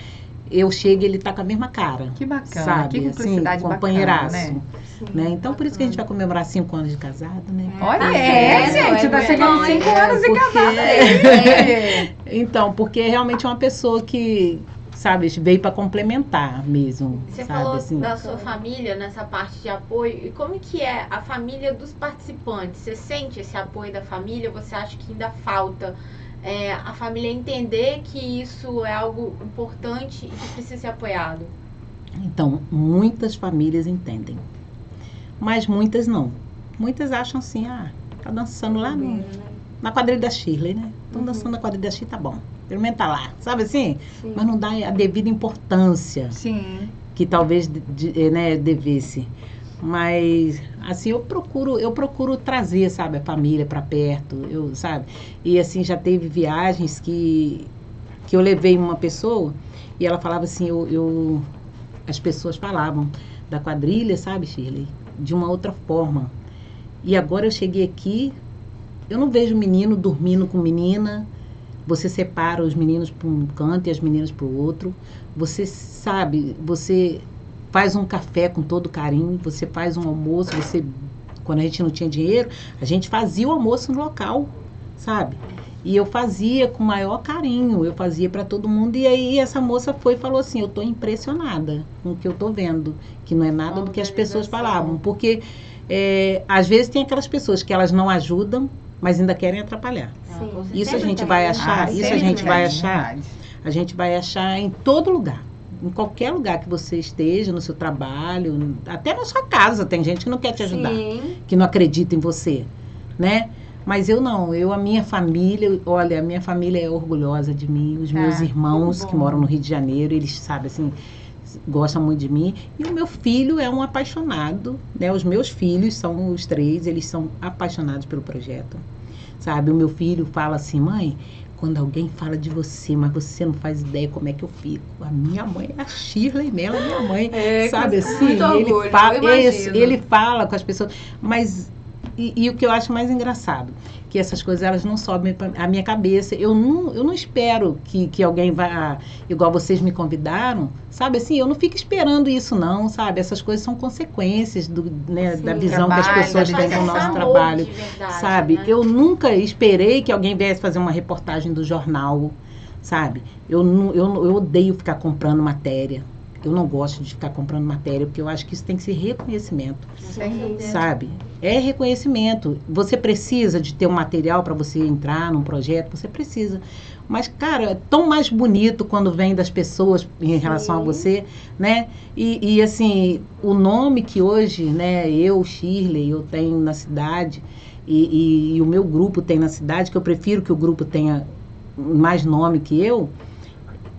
eu chego e ele tá com a mesma cara. Que bacana, Sabe, que assim, cumplicidade bacana, companheiraço. né? Sim, Né? Então, por isso que a gente vai comemorar cinco anos de casado, né? Olha, Ah, é, é, gente, é tá chegando cinco é, anos de porque- casado aí. Então, porque realmente é uma pessoa que, sabe, veio para complementar mesmo. Você sabe, falou assim. da sua família nessa parte de apoio. E como que é a família dos participantes? Você sente esse apoio da família? Você acha que ainda falta é, a família entender que isso é algo importante e que precisa ser apoiado? Então, muitas famílias entendem. Mas muitas não. Muitas acham assim, ah, tá dançando lá no, Né? na quadrilha da Shirley, né? Estão Uhum. dançando na quadrilha da Shirley, tá bom. Tá lá. Sabe assim? Sim. Mas não dá a devida importância. Sim. que talvez de- de- né, devesse. Mas assim, eu procuro, eu procuro trazer, sabe, a família para perto, eu, sabe? E assim, já teve viagens que que eu levei uma pessoa e ela falava assim, eu, eu as pessoas falavam da quadrilha, sabe, Shirley, de uma outra forma. E agora eu cheguei aqui, eu não vejo menino dormindo com menina. Você separa os meninos para um canto e as meninas para o outro. Você sabe, você faz um café com todo carinho, você faz um almoço, você quando a gente não tinha dinheiro, a gente fazia o almoço no local, sabe? E eu fazia com o maior carinho, eu fazia para todo mundo. E aí essa moça foi e falou assim: Eu tô impressionada com o que eu tô vendo, que não é nada do que as pessoas falavam. Porque é, às vezes tem aquelas pessoas que elas não ajudam, mas ainda querem atrapalhar. Sim. Isso a gente vai achar, Ah, isso a gente vai achar. A gente vai achar em todo lugar. Em qualquer lugar que você esteja, no seu trabalho, até na sua casa, tem gente que não quer te ajudar Sim. que não acredita em você, né? Mas eu não, eu, a minha família, olha, a minha família é orgulhosa de mim, os meus Ah, irmãos que moram no Rio de Janeiro, eles sabem assim, gosta muito de mim. E o meu filho é um apaixonado, né? Os meus filhos são os três, eles são apaixonados pelo projeto. Sabe, o meu filho fala assim, mãe, quando alguém fala de você, mas você não faz ideia como é que eu fico. A minha mãe é a Shirley nela, minha mãe. É, sabe assim? muito ele orgulho, fala, ele fala com as pessoas, mas e, e o que eu acho mais engraçado, que essas coisas elas não sobem a minha cabeça. Eu não, eu não espero que, que alguém vá, igual vocês me convidaram, sabe? Assim, eu não fico esperando isso, não, sabe? Essas coisas são consequências do, né, Sim. da visão que as Trabalho, pessoas têm do nosso trabalho de verdade, sabe? né? Eu nunca esperei que alguém viesse fazer uma reportagem do jornal, sabe? Eu, eu, eu odeio ficar comprando matéria. Eu não gosto de ficar comprando matéria, porque eu acho que isso tem que ser reconhecimento, dúvida. sabe? É reconhecimento. Você precisa de ter um material para você entrar num projeto, você precisa. Mas, cara, é tão mais bonito quando vem das pessoas em relação a Sim. você, né? E, e, assim, o nome que hoje, né, eu, Shirley, eu tenho na cidade, e, e- e o meu grupo tem na cidade, que eu prefiro que o grupo tenha mais nome que eu,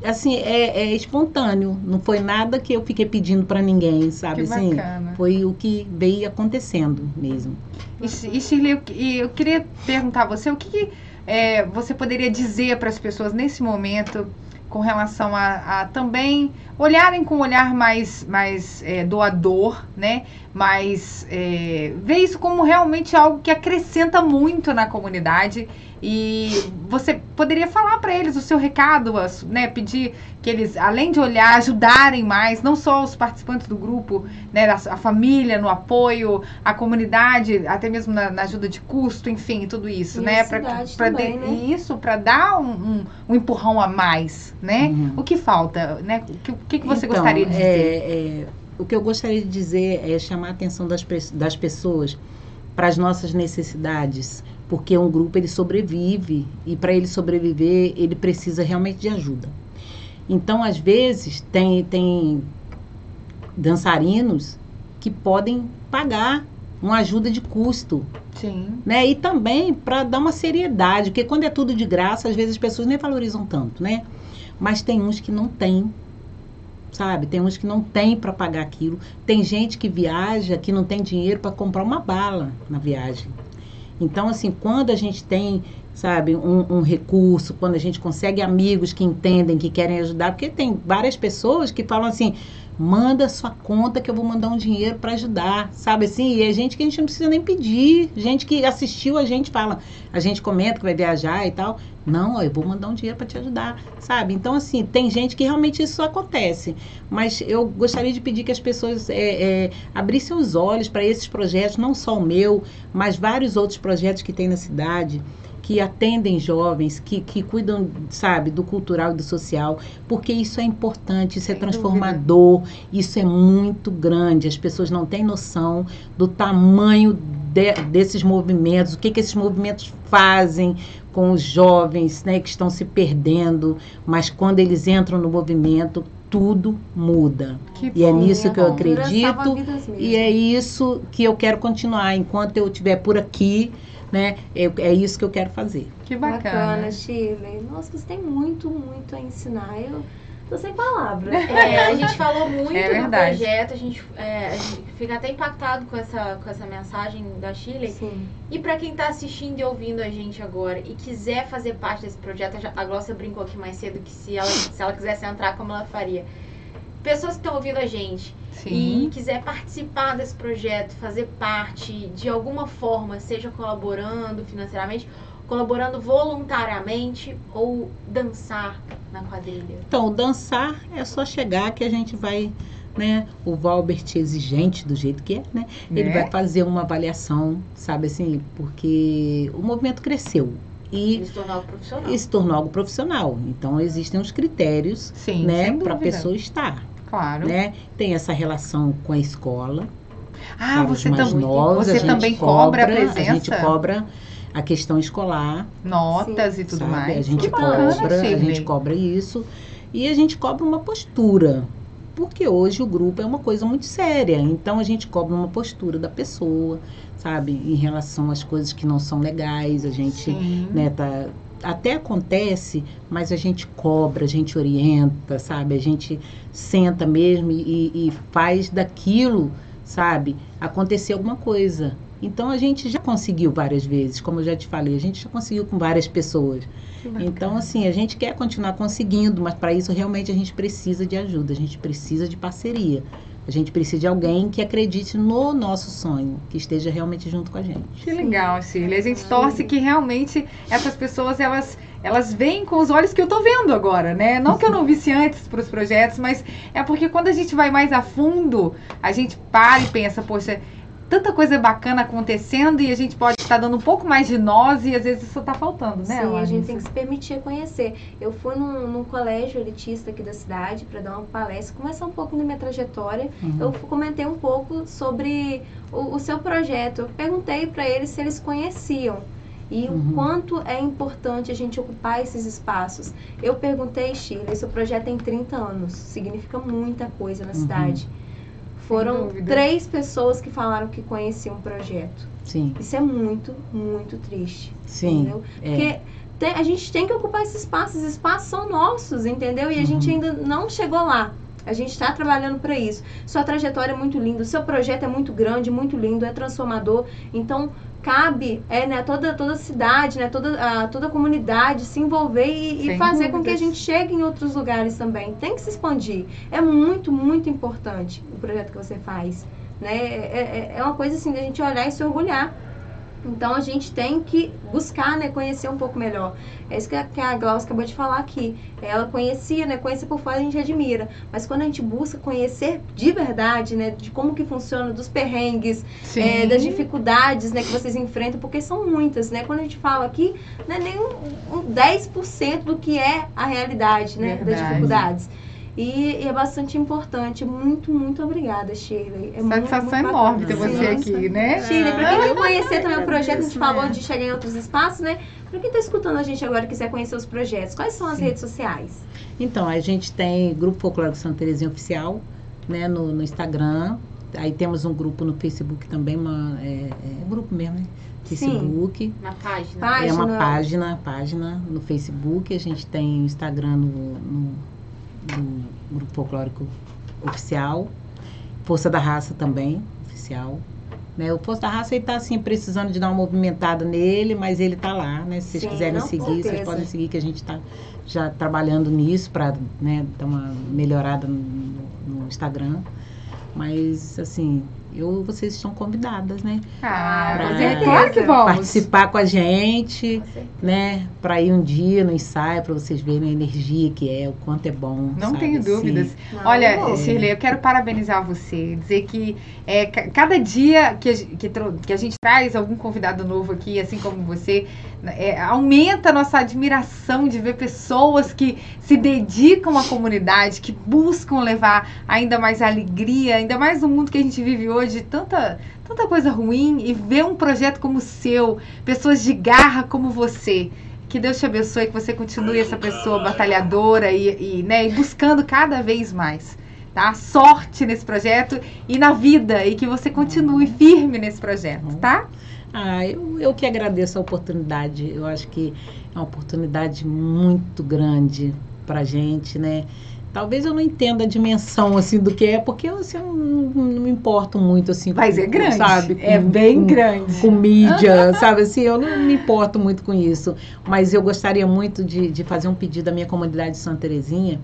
assim, é, é espontâneo. Não foi nada que eu fiquei pedindo para ninguém, sabe? Que assim, bacana. foi o que veio acontecendo mesmo. E, e Shirley, eu, eu queria perguntar a você o que, que, é, você poderia dizer para as pessoas nesse momento com relação a, a também olharem com um olhar mais, mais é, doador, né? Mas é, ver isso como realmente algo que acrescenta muito na comunidade. E você poderia falar para eles o seu recado, né? Pedir que eles, além de olhar, ajudarem mais, não só os participantes do grupo, né? A, a família no apoio, a comunidade, até mesmo na, na ajuda de custo, enfim, tudo isso, E né? a Pra- cidade pra também, de- né? e isso para dar um, um- um empurrão a mais, né? Uhum. O que falta, né? O que, que que você Então, gostaria de dizer? é- é, o que eu gostaria de dizer é chamar a atenção das, das pessoas para as nossas necessidades, porque um grupo ele sobrevive e para ele sobreviver ele precisa realmente de ajuda. Então, às vezes tem tem dançarinos que podem pagar uma ajuda de custo Sim. né? E também para dar uma seriedade, porque quando é tudo de graça, às vezes as pessoas nem valorizam tanto, né? Mas tem uns que não têm, sabe? Tem uns que não têm para pagar aquilo. Tem gente que viaja que não tem dinheiro para comprar uma bala na viagem. Então, assim, quando a gente tem, sabe, um, um recurso, quando a gente consegue amigos que entendem, que querem ajudar, porque tem várias pessoas que falam assim, manda sua conta que eu vou mandar um dinheiro para ajudar, sabe assim? E é gente que a gente não precisa nem pedir, gente que assistiu a gente fala, a gente comenta que vai viajar e tal, não, ó, eu vou mandar um dinheiro para te ajudar, sabe? Então assim, tem gente que realmente isso acontece, mas eu gostaria de pedir que as pessoas é, é, abrissem os olhos para esses projetos, não só o meu, mas vários outros projetos que tem na cidade que atendem jovens, que, que cuidam, sabe, do cultural e do social, porque isso é importante, isso é transformador, isso é muito grande. As pessoas não têm noção do tamanho de- desses movimentos, o que, que esses movimentos fazem com os jovens né, que estão se perdendo, mas quando eles entram no movimento, tudo muda. Que E é bom. nisso que eu bom. acredito. Vidas mesmo. E é isso que eu quero continuar. Enquanto eu estiver por aqui, né, é, é isso que eu quero fazer. Que Bacana, bacana. Shirley. Nossa, você tem muito, muito a ensinar. Eu tô sem palavras. É, a gente falou muito É do projeto, a gente, é, a gente fica até impactado com essa, com essa mensagem da Shirley. Sim. E pra quem tá assistindo e ouvindo a gente agora e quiser fazer parte desse projeto, a Glócia brincou aqui mais cedo que se ela, se ela quisesse entrar, como ela faria. Pessoas que estão ouvindo a gente Sim. e quiser participar desse projeto, fazer parte de alguma forma, seja colaborando financeiramente, colaborando voluntariamente ou dançar na quadrilha. Então, dançar é só chegar que a gente vai, né? O Valbert exigente do jeito que é, né? Ele Né? vai fazer uma avaliação, sabe assim, porque o movimento cresceu e Ele se tornar algo profissional. e se tornou algo profissional. Então, existem os critérios, Sim, né, para a pessoa estar, Claro. né? Tem essa relação com a escola, Ah, para você, tam novos, você também cobra a A gente presença? cobra a questão escolar, Notas e tudo sabe? mais. A gente bacana, cobra, a gente cobra isso e a gente cobra uma postura. Porque hoje o grupo é uma coisa muito séria, então a gente cobra uma postura da pessoa, sabe, em relação às coisas que não são legais, a gente Sim. né, tá até acontece, mas a gente cobra, a gente orienta, sabe? A gente senta mesmo e, e faz daquilo, sabe? Acontecer alguma coisa. Então a gente já conseguiu várias vezes, como eu já te falei, a gente já conseguiu com várias pessoas. Então, assim, a gente quer continuar conseguindo, mas para isso realmente a gente precisa de ajuda, a gente precisa de parceria. A gente precisa de alguém que acredite no nosso sonho, que esteja realmente junto com a gente. Que legal, Shirley. A gente torce que realmente essas pessoas elas elas veem com os olhos que eu tô vendo agora, né? Não que eu não visse antes para os projetos, mas é porque quando a gente vai mais a fundo, a gente para e pensa, poxa, tanta coisa bacana acontecendo e a gente pode estar dando um pouco mais de nós e às vezes isso está faltando, né? Sim, a gente tem que se permitir conhecer. Eu fui num, num colégio elitista aqui da cidade para dar uma palestra, começar um pouco da minha trajetória. Uhum. Eu comentei um pouco sobre o, o seu projeto. Eu perguntei para eles se eles conheciam e uhum. o quanto é importante a gente ocupar esses espaços. Eu perguntei, Sheila, esse projeto tem 30 anos, significa muita coisa na uhum. cidade. Foram três pessoas que falaram que conheciam o projeto. Sim. Isso é muito, muito triste. Sim. Entendeu? É. Porque a gente tem que ocupar esses espaços. Esses espaços são nossos, entendeu? E a uhum. gente ainda não chegou lá. A gente está trabalhando para isso. Sua trajetória é muito linda, o seu projeto é muito grande, muito lindo, é transformador. Então, cabe é, né, toda, toda a cidade, né, toda, a, toda a comunidade se envolver e, e fazer dúvidas. com que a gente chegue em outros lugares também. Tem que se expandir. É muito, muito importante o projeto que você faz. Né? É, é, é uma coisa assim da gente olhar e se orgulhar então a gente tem que buscar, né, conhecer um pouco melhor. É isso que a, que a Glaucia acabou de falar aqui. Ela conhecia, né, conhecer por fora a gente admira, mas quando a gente busca conhecer de verdade, né, de como que funciona, dos perrengues, é, das dificuldades, né, que vocês enfrentam, porque são muitas, né? Quando a gente fala aqui, não é nem um, um 10% do que é a realidade, né, verdade. das dificuldades. E, e, é bastante importante. Muito, muito obrigada, Shirley. É Satisfação muito, muito enorme ter você aqui, né? Shirley, para quem quer conhecer também o projeto, a gente falou de chegar em outros espaços, né? Para quem está escutando a gente agora e quiser conhecer os projetos, quais são as Sim. redes sociais? Então, a gente tem Grupo Folclórico Santa Terezinha Oficial, né, no, no, Instagram. Aí temos um grupo no Facebook também, uma, é, é grupo mesmo, né? Facebook. Sim, uma página. página. É uma página, página no Facebook. A gente tem Instagram no, no do Grupo Folclórico Oficial, Força da Raça também, oficial. Né? O Força da Raça está assim, precisando de dar uma movimentada nele, mas ele está lá, né? Se vocês Sim, quiserem seguir, vocês podem seguir que a gente está já trabalhando nisso para né, dar uma melhorada no, no Instagram. Mas assim, eu, vocês estão convidadas, né? Ah, pra, claro que vamos. Participar com a gente, com né? Para ir um dia no ensaio, para vocês verem a energia que é, o quanto é bom. Não sabe, tenho assim. dúvidas. Não, Olha, não. Shirley, eu quero parabenizar você, dizer que é, cada dia que, que, que a gente traz algum convidado novo aqui, assim como você, é, aumenta a nossa admiração de ver pessoas que se dedicam à comunidade, que buscam levar ainda mais alegria, ainda mais no mundo que a gente vive hoje de tanta, tanta coisa ruim e ver um projeto como o seu, pessoas de garra como você. Que Deus te abençoe, que você continue essa pessoa batalhadora e, e, né, e buscando cada vez mais. Tá? Sorte nesse projeto e na vida, e que você continue firme nesse projeto, tá? Ah, eu, eu que agradeço a oportunidade. Eu acho que é uma oportunidade muito grande pra gente, né? Talvez eu não entenda a dimensão, assim, do que é, porque eu, assim, eu não, não, me importo muito, assim. Mas é grande, sabe? É com, é bem com, grande. Com mídia, sabe? Assim, eu não me importo muito com isso. Mas eu gostaria muito de, de fazer um pedido à minha comunidade de Santa Terezinha,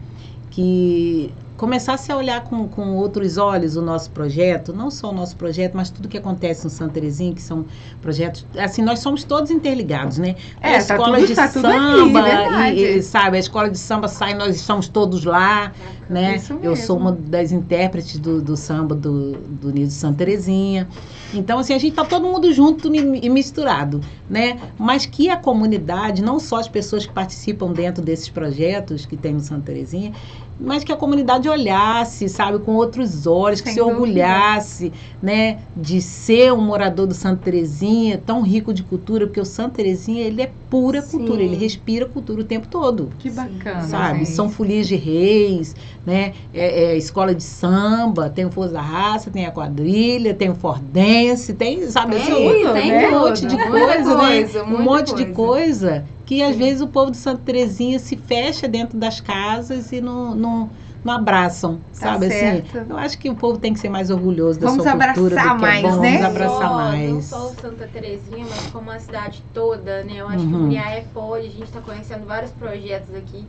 que começasse a olhar com, com outros olhos o nosso projeto, não só o nosso projeto, mas tudo que acontece no Santa Terezinha, que são projetos, assim, nós somos todos interligados, né? É, a tá escola tudo, de tá samba, aqui, e, e, sabe, a escola de samba sai, nós estamos todos lá, né? Eu sou uma das intérpretes do, do samba do, do Nido de Santa Terezinha. Então, assim, a gente tá todo mundo junto e misturado, né? Mas que a comunidade, não só as pessoas que participam dentro desses projetos que tem no Santa Terezinha, mas que a comunidade olhasse, sabe, com outros olhos, que Sem se dúvida. orgulhasse, né, de ser um morador do Santa Terezinha, tão rico de cultura, porque o Santa Terezinha, ele é pura Sim. cultura, ele respira cultura o tempo todo. Que bacana. Sabe, gente. são folias de reis, né, é, é, escola de samba, tem o Força da Raça, tem a quadrilha, tem o Fordense, tem, sabe, tem, assim, tem, um monte de coisa, coisa né, um monte coisa. de coisa que às vezes o povo de Santa Terezinha se fecha dentro das casas e não, não, não abraçam, Tá sabe assim? certo. Eu acho que o povo tem que ser mais orgulhoso da Vamos sua cultura, abraçar do que é mais, bom, né? Vamos abraçar só, mais. Não só o Santa Terezinha, mas como a cidade toda, né? Eu acho que Uhum. o Muriaé pode, a gente está conhecendo vários projetos aqui.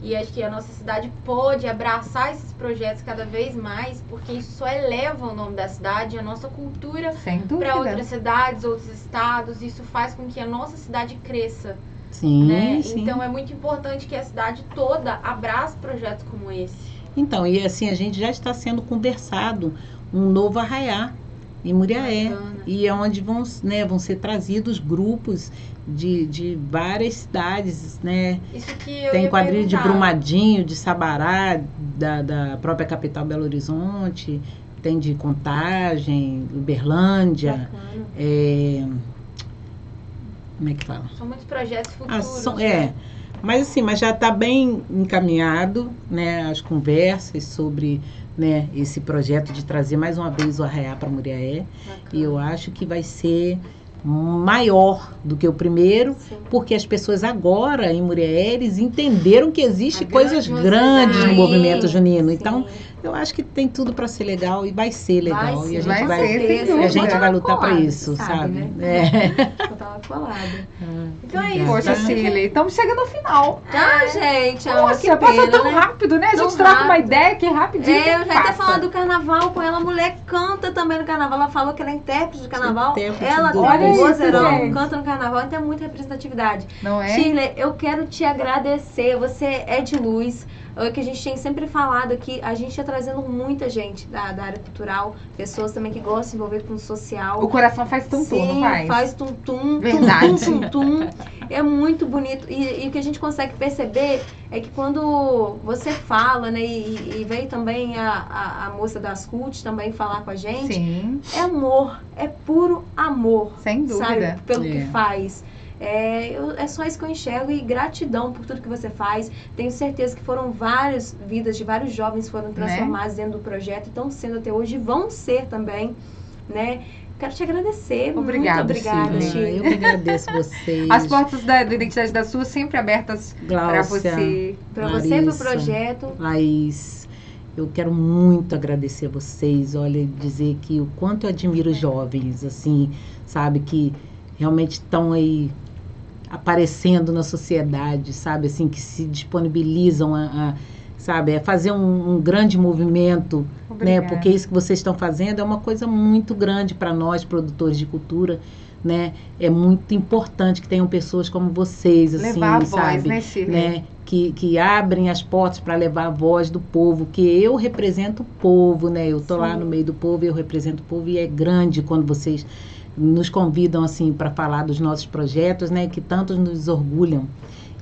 E acho que a nossa cidade pode abraçar esses projetos cada vez mais, porque isso só eleva o nome da cidade, a nossa cultura para outras cidades, outros estados. Isso faz com que a nossa cidade cresça, Sim, né? sim. Então é muito importante que a cidade toda abrace projetos como esse. Então, e assim, a gente já está sendo conversado um novo arraiá em Muriaé. Bacana. E é onde vão, né, vão ser trazidos grupos de, de várias cidades, né? Isso que eu Tem quadrilha de. Brumadinho, de Sabará, da, da própria capital Belo Horizonte, tem de Contagem, Uberlândia, Bacana. é... como é que fala? São muitos projetos futuros. Ah, são- né? é, mas assim, mas já está bem encaminhado, né, as conversas sobre, né, esse projeto de trazer mais uma vez o Arraiá para Muriaé, Bacana. e eu acho que vai ser maior do que o primeiro, Sim. porque as pessoas agora em Muriaé, eles entenderam que existe A coisas grandiosidade. grandes no movimento junino. Sim. Então, eu acho que tem tudo para ser legal e vai ser legal. Vai e a gente vai vai, e a gente vai lutar para isso, sabe, sabe? né? É. Eu tava colada. Então é isso. Poxa, Cirlei, estamos chegando ao final. Ah, gente, ó, que Nossa, passa pena, tão né? rápido, né? A Tão gente troca uma rápido. ideia aqui rapidinho. É, eu já ia até passa. falar do carnaval com ela. A mulher canta também no carnaval. Ela falou que ela é intérprete de carnaval. Intérprete ela do- um isso, vozeirão, gente. canta no carnaval. Então é muita representatividade. Não é? Shirley, eu quero te agradecer. Você é de luz. É o que a gente tem sempre falado aqui. A gente está trazendo muita gente da, da área cultural. Pessoas também que gostam de se envolver com o social. O coração faz tum-tum, Sim, não faz? faz tum-tum, Verdade. tum-tum, tum-tum. É muito bonito. E, e o que a gente consegue perceber é que quando você fala, né, e, e veio também a, a, a moça das CUT também falar com a gente, Sim, é amor, é puro amor, sem dúvida. sabe? Pelo É. que faz. É, eu- é só isso que eu enxergo e gratidão por tudo que você faz. Tenho certeza que foram várias vidas de vários jovens foram Né? transformadas dentro do projeto, e estão sendo até hoje e vão ser também, né? Quero te agradecer. Obrigada, Muito obrigada, Shirley. Eu que agradeço vocês. As portas da, da Identidade da Sua sempre abertas para você. Pra você, pro Larissa. projeto. Laís, eu quero muito agradecer a vocês. Olha, dizer que o quanto eu admiro os jovens, assim, sabe, que realmente estão aí aparecendo na sociedade, sabe, assim, que se disponibilizam a, a, sabe, a fazer um, um grande movimento né? Obrigada. Porque isso que vocês estão fazendo é uma coisa muito grande para nós, produtores de cultura, né? É muito importante que tenham pessoas como vocês, assim, Levar a voz, sabe? né, Shirley? né? Que, que abrem as portas para levar a voz do povo, que eu represento o povo, né? Eu tô lá Sim. no meio do povo, eu represento o povo e é grande quando vocês nos convidam assim para falar dos nossos projetos, né? Que tantos nos orgulham.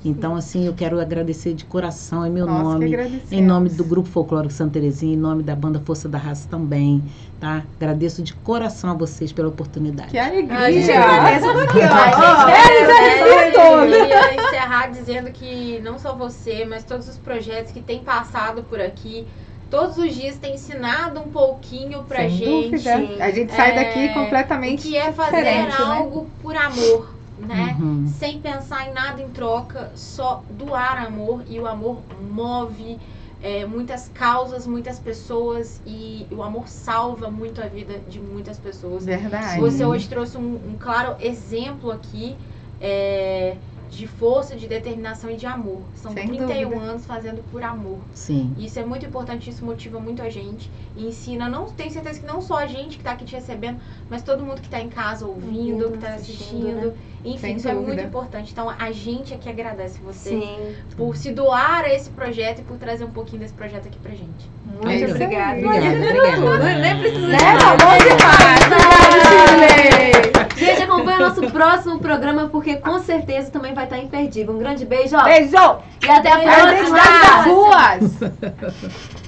Então, assim, eu quero agradecer de coração em meu Nós que nome, em nome do Grupo Folclórico Santa Terezinha, em nome da Banda Força da Raça também, tá? Agradeço de coração a vocês pela oportunidade. Que alegria! A gente agradece aqui, ó. A Ó, gente eles é, aqui todos. eu queria encerrar dizendo que não só você, mas todos os projetos que têm passado por aqui, todos os dias têm ensinado um pouquinho pra Sem gente dúvida. A gente sai é, daqui completamente que é fazer né? algo por amor, né? Uhum. Sem pensar em nada em troca, só doar amor e o amor move é, muitas causas, muitas pessoas e o amor salva muito a vida de muitas pessoas. Verdade. Você hoje trouxe um, um claro exemplo aqui é, de força, de determinação e de amor. São Sem 31 dúvida. anos fazendo por amor. Sim. Isso é muito importante, isso motiva muito a gente e ensina, não tenho certeza que não só a gente que está aqui te recebendo, mas todo mundo que está em casa ouvindo, Ouvindo, que está assistindo, assistindo. né? Enfim, Sem isso é dúvida. muito importante. Então a gente aqui agradece você Sim. por se doar a esse projeto e por trazer um pouquinho desse projeto aqui pra gente. Muito É isso obrigada. Obrigada, obrigada. Nem precisa Né? de Tá nada. bom demais. Obrigada, Shirley. Gente, acompanha o nosso próximo programa, porque com certeza também vai estar imperdível. Um grande beijo, ó. Beijo! E até a próxima. das ruas!